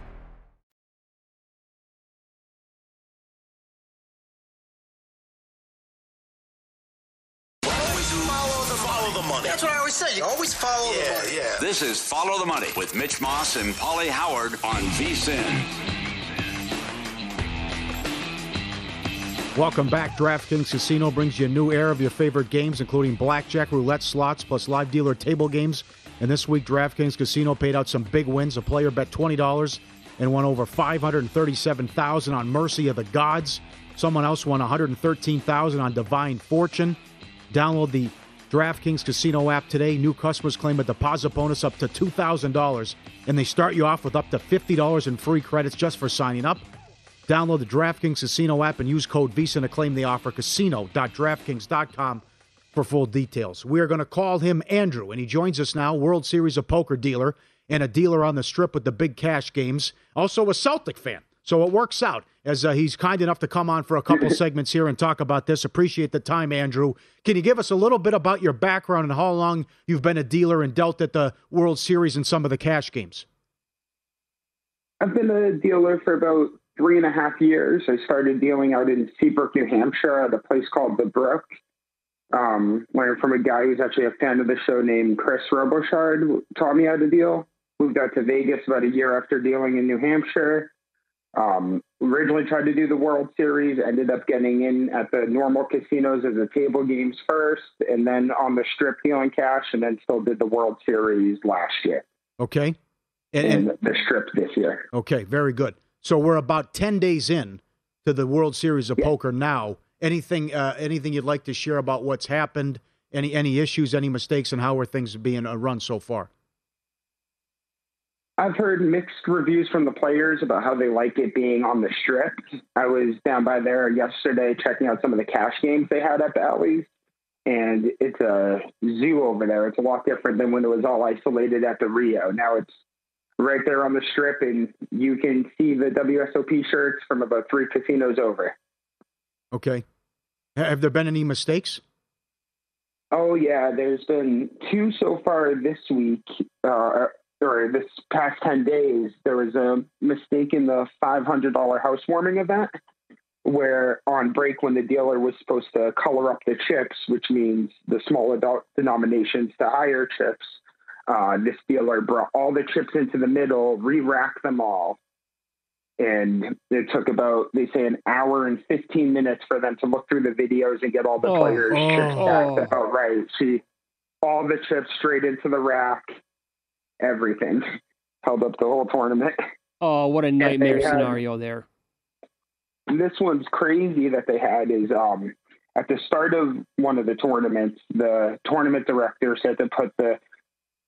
Money. That's what I always say. You always follow Yeah, the money. yeah. This is Follow the Money with Mitch Moss and Pauly Howard on VSIN. Welcome back. DraftKings Casino brings you a new era of your favorite games, including blackjack, roulette, slots, plus live dealer table games. And this week, DraftKings Casino paid out some big wins. A player bet $20 and won over $537,000 on Mercy of the Gods. Someone else won $113,000 on Divine Fortune. Download the DraftKings Casino app today. New customers claim a deposit bonus up to $2,000, and they start you off with up to $50 in free credits just for signing up. Download the DraftKings Casino app and use code VISA to claim the offer. Casino.draftkings.com for full details. We are going to call him Andrew, and he joins us now, World Series of Poker dealer and a dealer on the strip with the big cash games. Also a Celtic fan. So it works out as uh, he's kind enough to come on for a couple [LAUGHS] segments here and talk about this. Appreciate the time, Andrew. Can you give us a little bit about your background and how long you've been a dealer and dealt at the World Series and some of the cash games? I've been a dealer for about three and a half years. I started dealing out in Seabrook, New Hampshire at a place called The Brook. Um, learned from a guy who's actually a fan of the show named Chris Robochard, taught me how to deal. Moved out to Vegas about a year after dealing in New Hampshire. Um, originally tried to do the World Series, ended up getting in at the normal casinos as the table games first, and then on the strip dealing cash, and then still did the World Series last year Okay. and, the strip this year. Okay, very good. So we're about 10 days in to the World Series of Poker now. Anything uh, anything you'd like to share about what's happened? Any any issues, any mistakes, and how are things being uh, run so far? I've heard mixed reviews from the players about how they like it being on the strip. I was down by there yesterday checking out some of the cash games they had at the Ellie's, and it's a zoo over there. It's a lot different than when it was all isolated at the Rio. Now it's right there on the strip, and you can see the WSOP shirts from about three casinos over. Okay. Have there been any mistakes? Oh yeah, there's been two so far this week, uh, or this past ten days. There was a mistake in the five hundred dollar housewarming event, where on break when the dealer was supposed to color up the chips, which means the smaller denominations to higher chips, uh, this dealer brought all the chips into the middle, re-racked them all, and it took about they say an hour and 15 minutes for them to look through the videos and get all the Oh, players oh, chips oh. back out right she all the chips straight into the rack everything [LAUGHS] held up the whole tournament Oh, what a nightmare had- scenario there. This one's crazy that they had is um at the start of one of the tournaments the tournament director said to put the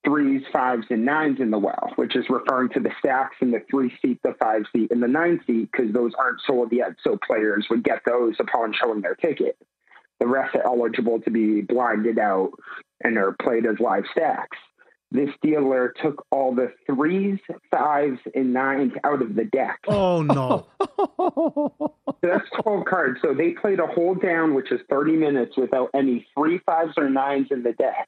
threes, fives, and nines in the well, which is referring to the stacks in the three seat, the five seat, and the nine seat, because those aren't sold yet. So players would get those upon showing their ticket. The rest are eligible to be blinded out and are played as live stacks. This dealer took all the threes, fives, and nines out of the deck. Oh no! [LAUGHS] So that's 12 cards. So they played a whole down, which is 30 minutes, without any three, fives, or nines in the deck,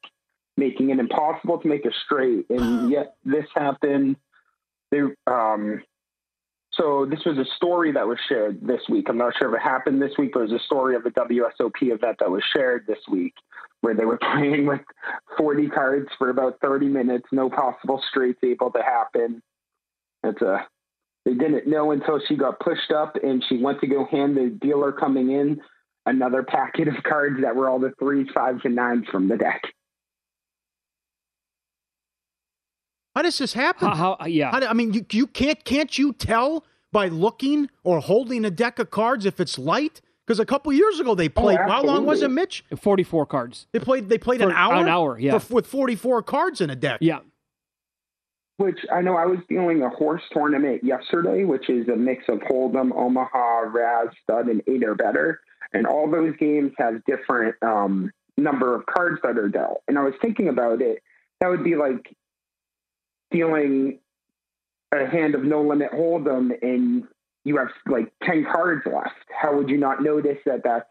making it impossible to make a straight. And [GASPS] yet this happened. They, um, so this was a story that was shared this week. I'm not sure if it happened this week, but it was a story of a WSOP event that was shared this week where they were [LAUGHS] playing with 40 cards for about 30 minutes, no possible straights able to happen. It's a they didn't know until she got pushed up and she went to go hand the dealer coming in another packet of cards that were all the threes, fives, and nines from the deck. How does this happen? How, how yeah. How do- I mean, you, you can't can't you tell by looking or holding a deck of cards if it's light? Because a couple years ago they played. how long was it. Mitch? Forty-four cards. They played. They played For an hour. an hour, yeah. for- with forty-four cards in a deck. Yeah. Which I know I was dealing a horse tournament yesterday, which is a mix of Hold'em, Omaha, Razz, Stud, and eight or better. And all those games have different um, number of cards that are dealt. And I was thinking about it. That would be like dealing a hand of no limit Hold'em and you have like 10 cards left. How would you not notice that that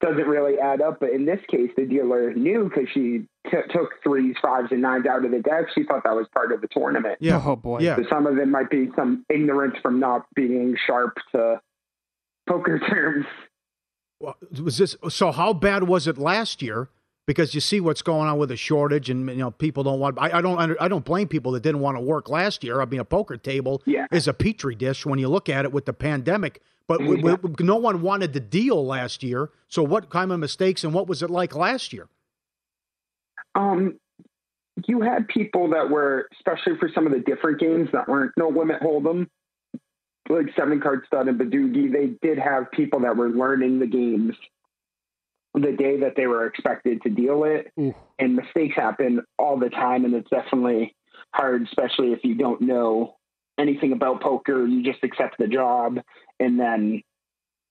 doesn't really add up. But in this case, the dealer knew because she t- took threes, fives, and nines out of the deck. She thought that was part of the tournament. Yeah. Oh boy. Yeah. So some of it might be some ignorance from not being sharp to poker [LAUGHS] terms. Well, Was this so? How bad was it last year? Because you see what's going on with the shortage, and you know people don't want. I, I don't. under- I don't blame people that didn't want to work last year. I mean, a poker table Yeah. is a petri dish when you look at it with the pandemic. But w- Yeah. w- no one wanted the deal last year. So what kind of mistakes and what was it like last year? Um, you had people that were, especially for some of the different games that weren't no limit hold'em, like seven card stud and Badugi. They did have people that were learning the games the day that they were expected to deal it, Ooh. Mm. and mistakes happen all the time, and it's definitely hard, especially if you don't know anything about poker. You just accept the job, and then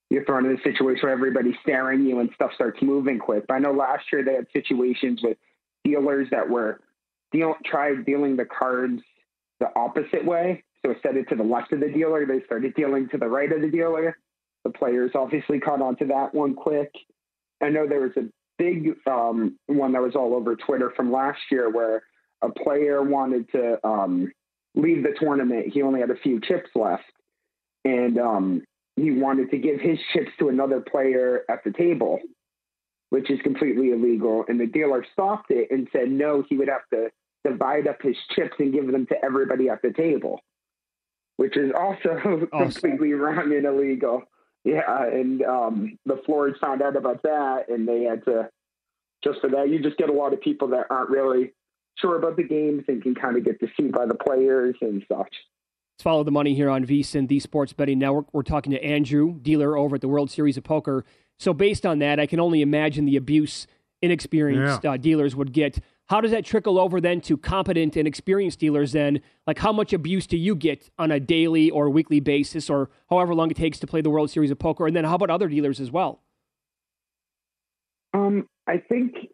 you're thrown in a situation where everybody's staring you and stuff starts moving quick. But I know last year they had situations with dealers that were deal tried dealing the cards the opposite way. So instead of to the left of the dealer, they started dealing to the right of the dealer. The players obviously caught on to that one quick. I know there was a big um, one that was all over Twitter from last year where a player wanted to um, leave the tournament. He only had a few chips left. And um, he wanted to give his chips to another player at the table, which is completely illegal. And the dealer stopped it and said no, he would have to divide up his chips and give them to everybody at the table, which is also [LAUGHS] completely wrong and illegal. Yeah, and um, the floors found out about that, and they had to just for that. You just get a lot of people that aren't really sure about the games and can kind of get deceived by the players and such. Let's follow the money here on VSIN, the Sports Betting Network. We're talking to Andrew, dealer over at the World Series of Poker. So, based on that, I can only imagine the abuse inexperienced Yeah. uh, dealers would get. How does that trickle over then to competent and experienced dealers? Then, like, how much abuse do you get on a daily or weekly basis, or however long it takes to play the World Series of Poker? And then, how about other dealers as well? Um, I think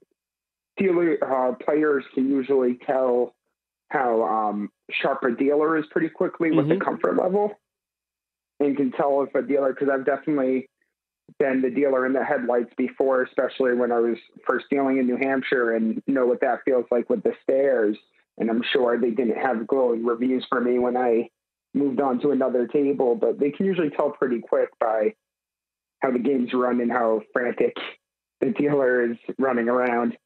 dealer uh, players can usually tell how um, sharp a dealer is pretty quickly with the comfort level, and can tell if a dealer because I've definitely been the dealer in the headlights before, especially when I was first dealing in New Hampshire, and know what that feels like with the stairs. And I'm sure they didn't have glowing reviews for me when I moved on to another table, but they can usually tell pretty quick by how the game's run and how frantic the dealer is running around.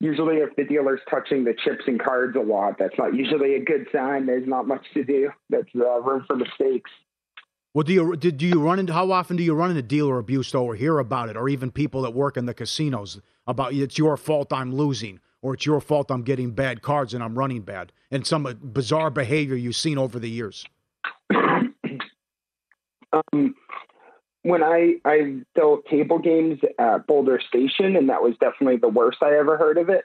Usually, if the dealer's touching the chips and cards a lot, that's not usually a good sign. There's not much to do. That's uh, room for mistakes. Well, do you do, do you run into how often do you run into dealer abuse though, or hear about it, or even people that work in the casinos about it's your fault I'm losing, or it's your fault I'm getting bad cards and I'm running bad, and some bizarre behavior you've seen over the years. [CLEARS THROAT] Um, when I I built table games at Boulder Station, and that was definitely the worst I ever heard of it.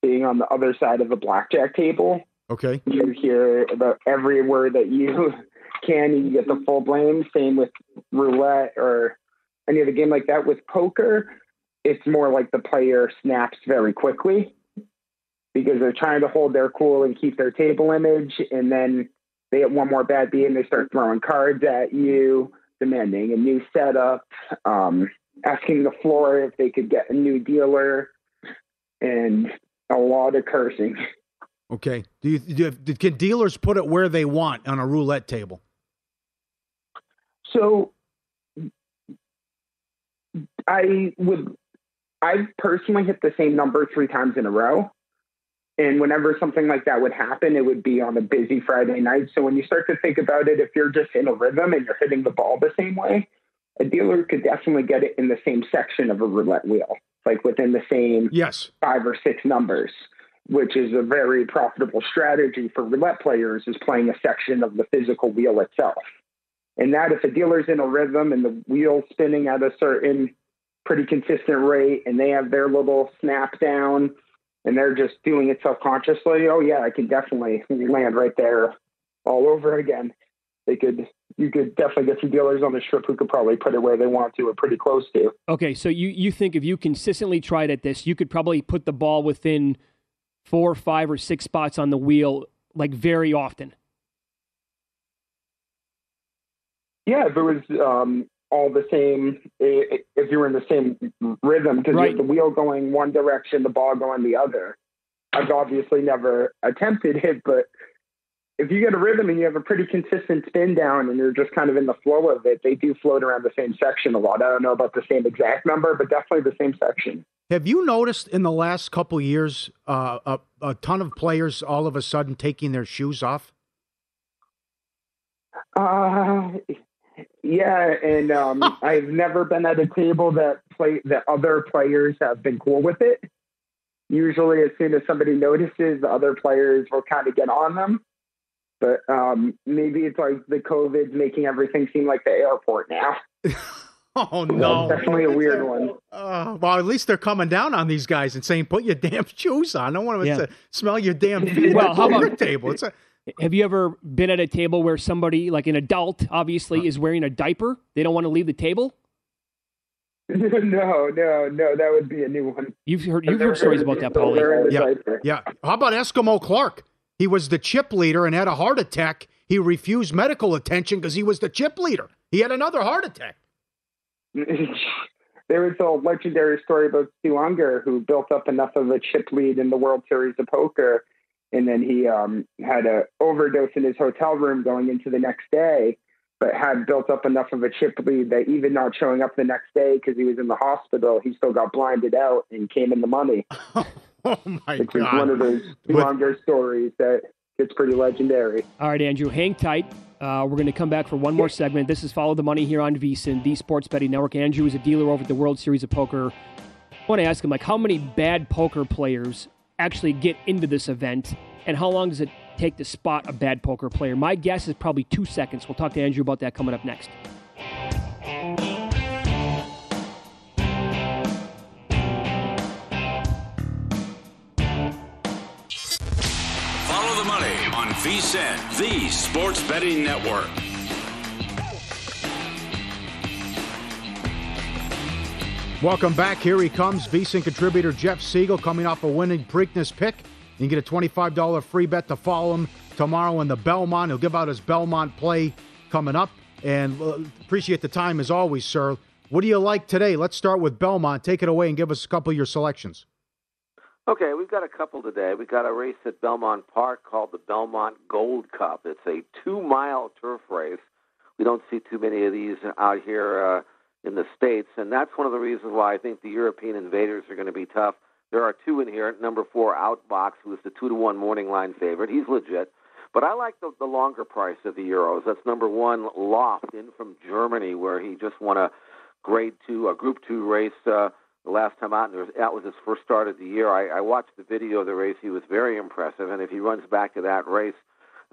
Being on the other side of a blackjack table, Okay. you hear about every word that you can, you get the full blame. Same with roulette or any other game like that. With poker, it's more like the player snaps very quickly because they're trying to hold their cool and keep their table image, and then they get one more bad beat and they start throwing cards at you, demanding a new setup, um, asking the floor if they could get a new dealer, and a lot of cursing. Okay. Do you, do you can dealers put it where they want on a roulette table? So I would, I've personally hit the same number three times in a row. And whenever something like that would happen, it would be on a busy Friday night. So when you start to think about it, if you're just in a rhythm and you're hitting the ball the same way, a dealer could definitely get it in the same section of a roulette wheel, like within the same yes five or six numbers, which is a very profitable strategy for roulette players is playing a section of the physical wheel itself. And that if a dealer's in a rhythm and the wheel's spinning at a certain pretty consistent rate and they have their little snap down and they're just doing it self-consciously, oh yeah, I can definitely land right there all over again. They could, you could definitely get some dealers on the strip who could probably put it where they want to or pretty close to. Okay, so you, you think if you consistently tried at this, you could probably put the ball within four, five, or six spots on the wheel, like very often. Yeah, if it was um, all the same, if you were in the same rhythm, because Right. the wheel going one direction, the ball going the other. I've obviously never attempted it, but if you get a rhythm and you have a pretty consistent spin down and you're just kind of in the flow of it, they do float around the same section a lot. I don't know about the same exact number, but definitely the same section. Have you noticed in the last couple years uh, a, a ton of players all of a sudden taking their shoes off? Uh, yeah, and um, I've never been at a table that play that other players have been cool with it. Usually, as soon as somebody notices, the other players will kind of get on them. But um, maybe it's like the COVID's making everything seem like the airport now. [LAUGHS] [LAUGHS] Oh no! That's definitely a weird one. Uh, well, at least they're coming down on these guys and saying, "Put your damn [LAUGHS] shoes on." I don't want to Yeah. smell your damn feet Well, at how the about- table. It's a, Have you ever been at a table where somebody, like an adult, obviously, is wearing a diaper? They don't want to leave the table. [LAUGHS] no, no, no, that would be a new one. You've heard you've heard stories about that, Paulie. yeah, yeah. How about Eskimo Clark? He was the chip leader and had a heart attack. He refused medical attention because he was the chip leader. He had another heart attack. [LAUGHS] there was a legendary story about Stu Ungar who built up enough of a chip lead in the World Series of Poker, and then he um, had a overdose in his hotel room going into the next day, but had built up enough of a chip lead that even not showing up the next day because he was in the hospital, he still got blinded out and came in the money. [LAUGHS] Oh my which is God. one of those Stu With- stories that gets pretty legendary. All right, Andrew, hang tight. Uh, we're going to come back for one more segment. This is Follow the Money here on VSIN, the Sports Betting Network. Andrew is a dealer over at the World Series of Poker. I want to ask him, like, how many bad poker players actually get into this event, and how long does it take to spot a bad poker player? My guess is probably two seconds. We'll talk to Andrew about that coming up next. Follow the money on VSIN, the Sports Betting Network. Welcome back. Here he comes, VSIN contributor Jeff Siegel coming off a winning Preakness pick. You can get a $25 free bet to follow him tomorrow in the Belmont. He'll give out his Belmont play coming up. And uh, appreciate the time as always, sir. What do you like today? Let's start with Belmont. Take it away and give us a couple of your selections. Okay, we've got a couple today. We've got a race at Belmont Park called the Belmont Gold Cup. It's a two mile turf race. We don't see too many of these out here uh, in the States, and that's one of the reasons why I think the European invaders are going to be tough. There are two in here. Number four, Outbox, who is the two to one morning line favorite. He's legit. But I like the, the longer price of the Euros. That's number one, Loft, in from Germany, where he just won a grade two, a group two race uh, the last time out, and was, that was his first start of the year. I, I watched the video of the race. He was very impressive, and if he runs back to that race,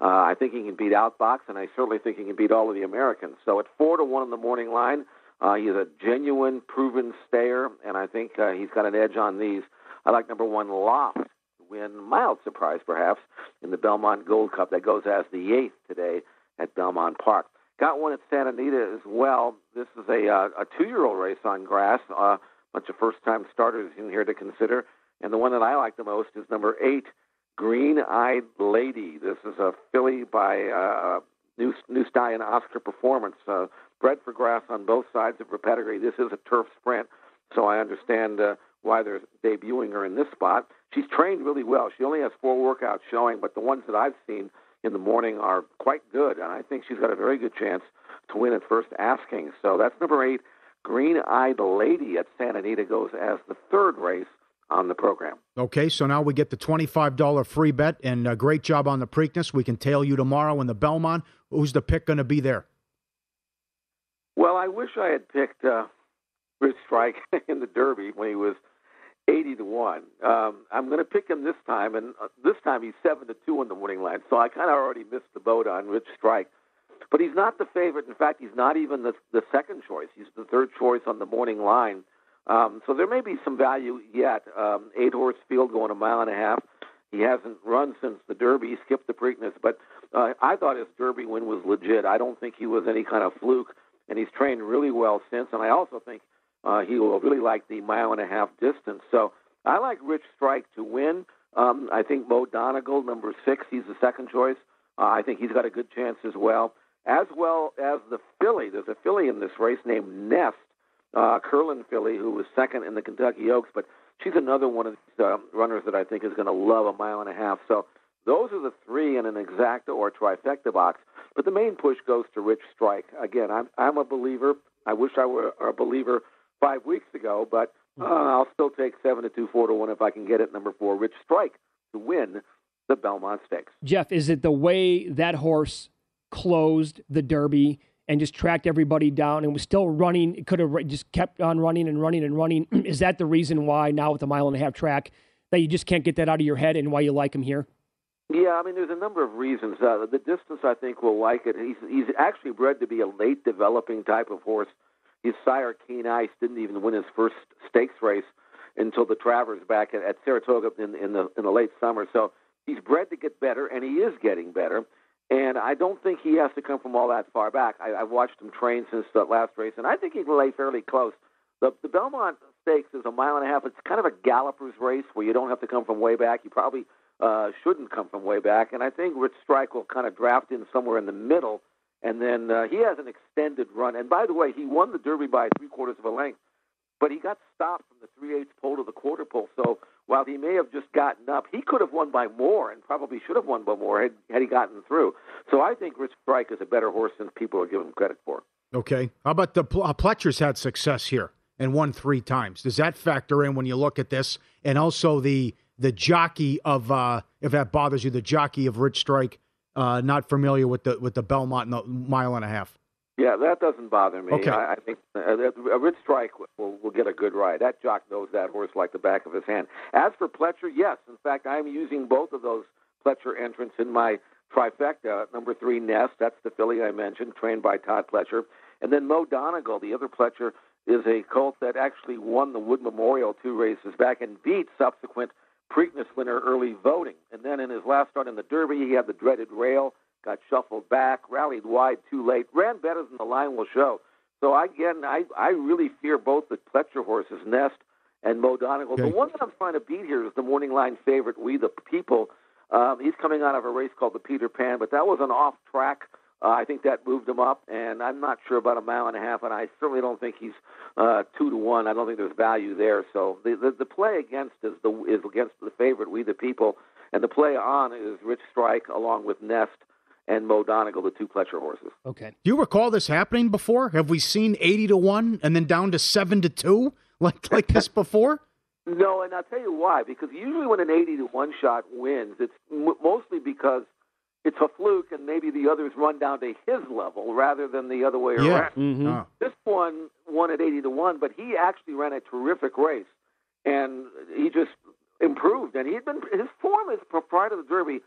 uh, I think he can beat Outbox, and I certainly think he can beat all of the Americans. So at four to one in the morning line, uh, he's a genuine, proven stayer, and I think uh, he's got an edge on these. I like number one, Loft, to win, mild surprise perhaps, in the Belmont Gold Cup that goes as the eighth today at Belmont Park. Got one at Santa Anita as well. This is a, uh, a two-year-old race on grass. Uh, bunch of first-time starters in here to consider. And the one that I like the most is number eight, Green Eyed Lady. This is a filly by uh, New, New Stallion Oscar Performance, uh, bred for grass on both sides of her pedigree. This is a turf sprint, so I understand uh, why they're debuting her in this spot. She's trained really well. She only has four workouts showing, but the ones that I've seen in the morning are quite good, and I think she's got a very good chance to win at first asking. So that's number eight. Green Eyed Lady at Santa Anita goes as the third race on the program. Okay, so now we get the $25 free bet, and a great job on the Preakness. We can tail you tomorrow in the Belmont. Who's the pick going to be there? I wish I had picked uh, Rich Strike [LAUGHS] in the Derby when he was 80 to 1. Um, I'm going to pick him this time, and uh, this time he's 7 to 2 on the winning line, so I kind of already missed the boat on Rich Strike. But he's not the favorite. In fact, he's not even the, the second choice. He's the third choice on the morning line. Um, so there may be some value yet. Um, eight horse field going a mile and a half. He hasn't run since the Derby. He skipped the Preakness, but uh, I thought his Derby win was legit. I don't think he was any kind of fluke, and he's trained really well since. And I also think uh, he will really like the mile and a half distance. So I like Rich Strike to win. Um, I think Mo Donegal, number six, he's the second choice. Uh, I think he's got a good chance as well, as well as the filly. There's a filly in this race named Nest, uh, Curlin filly, who was second in the Kentucky Oaks, but she's another one of these uh, runners that I think is going to love a mile and a half. So those are the three in an exacta or trifecta box. But the main push goes to Rich Strike. Again, I'm I'm a believer. I wish I were a believer five weeks ago, but uh, I'll still take seven to two, four to one if I can get it. Number four, Rich Strike to win the Belmont Stakes. Jeff, is it the way that horse closed the Derby and just tracked everybody down and was still running? It could have just kept on running and running and running. [CLEARS THROAT] is that the reason why now with the mile and a half track that you just can't get that out of your head and why you like him here? Yeah, I mean, there's a number of reasons. Uh, the distance, I think, will like it. He's he's actually bred to be a late developing type of horse. His sire, Keen Ice, didn't even win his first stakes race until the Travers back at, at Saratoga in, in the in the late summer. So he's bred to get better, and he is getting better. And I don't think he has to come from all that far back. I, I've watched him train since the last race, and I think he can lay fairly close. The, the Belmont Stakes is a mile and a half. It's kind of a galloper's race where you don't have to come from way back. You probably uh, shouldn't come from way back. And I think Rich Strike will kind of draft in somewhere in the middle. And then uh, he has an extended run. And by the way, he won the Derby by three quarters of a length, but he got stopped from the three eighths pole to the quarter pole. So while he may have just gotten up, he could have won by more and probably should have won by more had, had he gotten through. So I think Rich Strike is a better horse than people are giving him credit for. Okay. How about the uh, Pletcher's had success here and won three times? Does that factor in when you look at this? And also the the jockey of uh, if that bothers you, the jockey of Rich Strike, uh, not familiar with the with the Belmont the mile and a half. Yeah, that doesn't bother me. Okay. I, I think uh, a Rich Strike will, will get a good ride. That jock knows that horse like the back of his hand. As for Pletcher, yes, in fact, I'm using both of those Pletcher entrants in my trifecta. Number three, Nest. That's the filly I mentioned, trained by Todd Pletcher. And then Mo Donegal, the other Pletcher, is a colt that actually won the Wood Memorial two races back and beat subsequent Preakness winner early voting. And then in his last start in the Derby, he had the dreaded rail, got shuffled back, rallied wide too late, ran better than the line will show. So again, I I really fear both the Pletcher horses, Nest and Mo Donegal. Okay. The one that I'm trying to beat here is the morning line favorite, We the People. Um, he's coming out of a race called the Peter Pan, but that was an off track. Uh, I think that moved him up, and I'm not sure about a mile and a half, and I certainly don't think he's uh, two to one. I don't think there's value there. So the the, the play against is the is against the favorite, We the People, and the play on is Rich Strike along with Nest and Mo Donegal, the two Pletcher horses. Okay. Do you recall this happening before? Have we seen 80 to 1 and then down to 7 to 2 [LAUGHS] like like this [LAUGHS] before? No, and I'll tell you why. Because usually when an 80 to 1 shot wins, it's m- mostly because it's a fluke and maybe the others run down to his level rather than the other way Yeah. around. Oh. This one won at 80 to 1, but he actually ran a terrific race. And he just improved. And he'd been, his form is prior to the Derby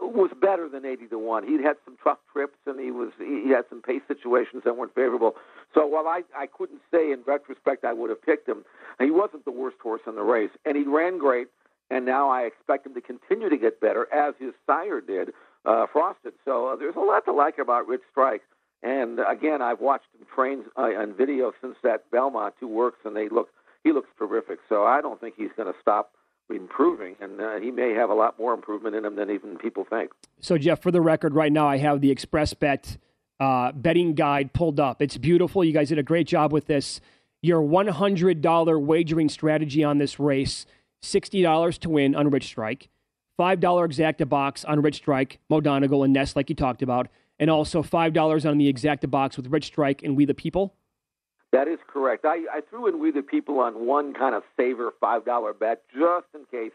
was better than 80 to 1. He'd had some tough trips and he was he had some pace situations that weren't favorable. So while I, I couldn't say in retrospect I would have picked him, he wasn't the worst horse in the race. And he ran great. And now I expect him to continue to get better as his sire did, uh, Frosted. So uh, there's a lot to like about Rich Strike. And again, I've watched him train uh, on video since that Belmont two works, and they look he looks terrific. So I don't think he's going to stop improving, and uh, he may have a lot more improvement in him than even people think. So, Jeff, for the record, right now I have the Xpressbet uh, betting guide pulled up. It's beautiful. You guys did a great job with this. Your $100 wagering strategy on this race $60 to win on Rich Strike, $5 exacta box on Rich Strike, Mo Donegal, and Nest, like you talked about, and also $5 on the exacta box with Rich Strike and We the People. That is correct. I, I threw in We the People on one kind of saver $5 bet just in case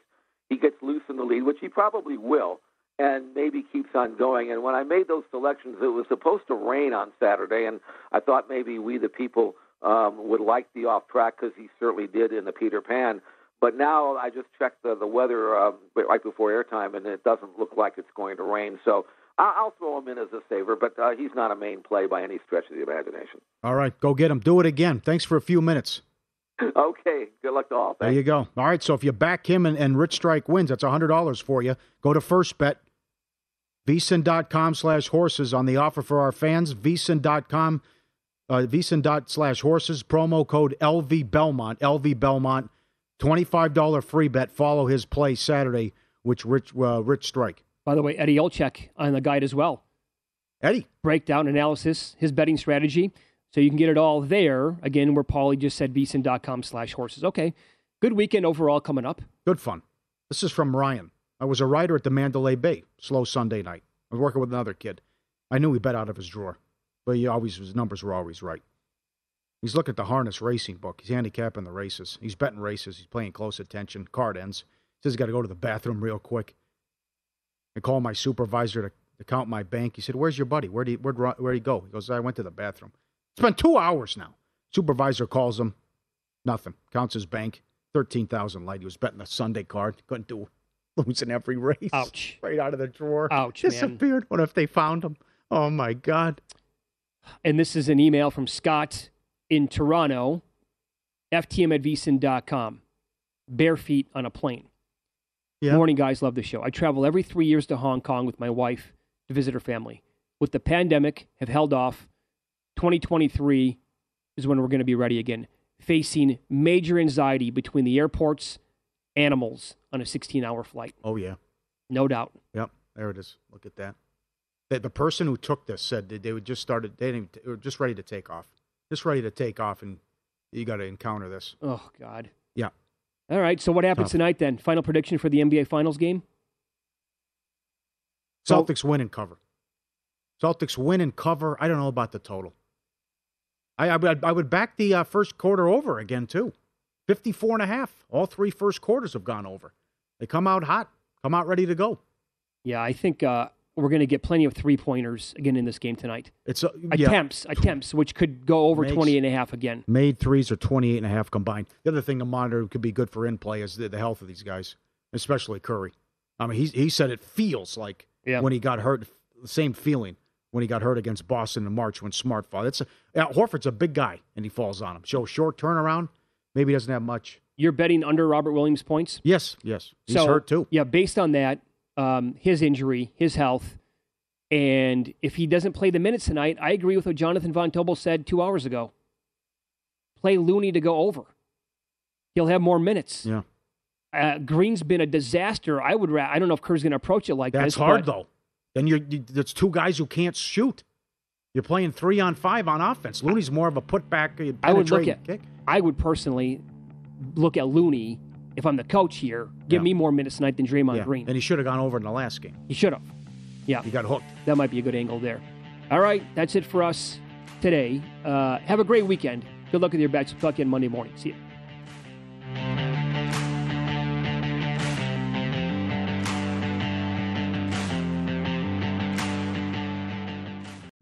he gets loose in the lead, which he probably will, and maybe keeps on going. And when I made those selections, it was supposed to rain on Saturday, and I thought maybe We the People um, would like the off track because he certainly did in the Peter Pan. But now I just checked the, the weather uh, right before airtime, and it doesn't look like it's going to rain. So I'll throw him in as a saver, but uh, he's not a main play by any stretch of the imagination. All right, go get him. Do it again. Thanks for a few minutes. [LAUGHS] Okay, good luck to all. There you go. All right, so if you back him and, and Rich Strike wins, that's $100 for you. Go to First Bet, vsin.com slash horses on the offer for our fans, vsin.com, uh, vsin slash horses, promo code LV Belmont, LV Belmont, $25 free bet. Follow his play Saturday, which Rich, uh, Rich Strike. By the way, Eddie Olczyk on the guide as well. Eddie. Breakdown, analysis, his betting strategy. So you can get it all there. Again, where Pauly just said vsin.com slash horses. Okay. Good weekend overall coming up. Good fun. This is from Ryan. I was a writer at the Mandalay Bay, slow Sunday night. I was working with another kid. I knew he bet out of his drawer, but he always his numbers were always right. He's looking at the harness racing book. He's handicapping the races. He's betting races. He's paying close attention. Card ends. Says he's got to go to the bathroom real quick. I call my supervisor to, to count my bank. He said, "Where's your buddy? Where'd he where'd, where'd he go?" He goes, "I went to the bathroom." It's been two hours now. Supervisor calls him. Nothing. Counts his bank. Thirteen thousand light. He was betting the Sunday card. Couldn't do losing every race. Ouch. [LAUGHS] Right out of the drawer. Ouch, man. Disappeared. What if they found him? Oh my God. And this is an email from Scott in Toronto, ftm at vsin.com. Bare feet on a plane. Morning, guys. Love the show. I travel every three years to Hong Kong with my wife to visit her family. With the pandemic, have held off. 2023 is when we're going to be ready again. Facing major anxiety between the airports, animals on a 16 hour flight. Oh yeah. No doubt. Yep. There it is. Look at that. The, the person who took this said that they would just started. They didn't. They were just ready to take off. Just ready to take off, and you got to encounter this. Oh, God. Yeah. All right. So, what happens Tough. tonight then? Final prediction for the NBA Finals game? Celtics win and cover. Celtics win and cover. I don't know about the total. I I would, I would back the uh, first quarter over again too. 54 and a half. All three first quarters have gone over. They come out hot. Come out ready to go. Yeah, I think uh, we're going to get plenty of three pointers again in this game tonight. It's uh, yeah. Attempts, attempts, which could go over Makes- 20 and a half again. Made threes are 28 and a half combined. The other thing to monitor could be good for in play is the, the health of these guys, especially Curry. I mean, he he said it feels like Yeah. when he got hurt, the same feeling when he got hurt against Boston in March when Smart fell. That's a, yeah, Horford's a big guy and he falls on him. So short turnaround, maybe doesn't have much. You're betting under Robert Williams points? Yes, yes, he's so, hurt too. Yeah, based on that, um, his injury, his health, and if he doesn't play the minutes tonight, I agree with what Jonathan Von Tobel said two hours ago. Play Looney to go over. He'll have more minutes. Yeah, Uh, Green's been a disaster. I would. Ra- I don't know if Kerr's going to approach it like that. that's this. hard though. Then you're you, there's two guys who can't shoot. You're playing three on five on offense. Looney's more of a putback. I would look at. kick. I would personally look at Looney if I'm the coach here. Give Yeah. me more minutes tonight than Draymond Yeah, Green. and he should have gone over in the last game. He should have. Yeah. He got hooked. That might be a good angle there. All right, that's it for us today. Uh, have a great weekend. Good luck with your bets. We'll talk again Monday morning. See you.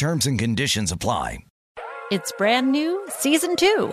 Terms and conditions apply. It's brand new, season two.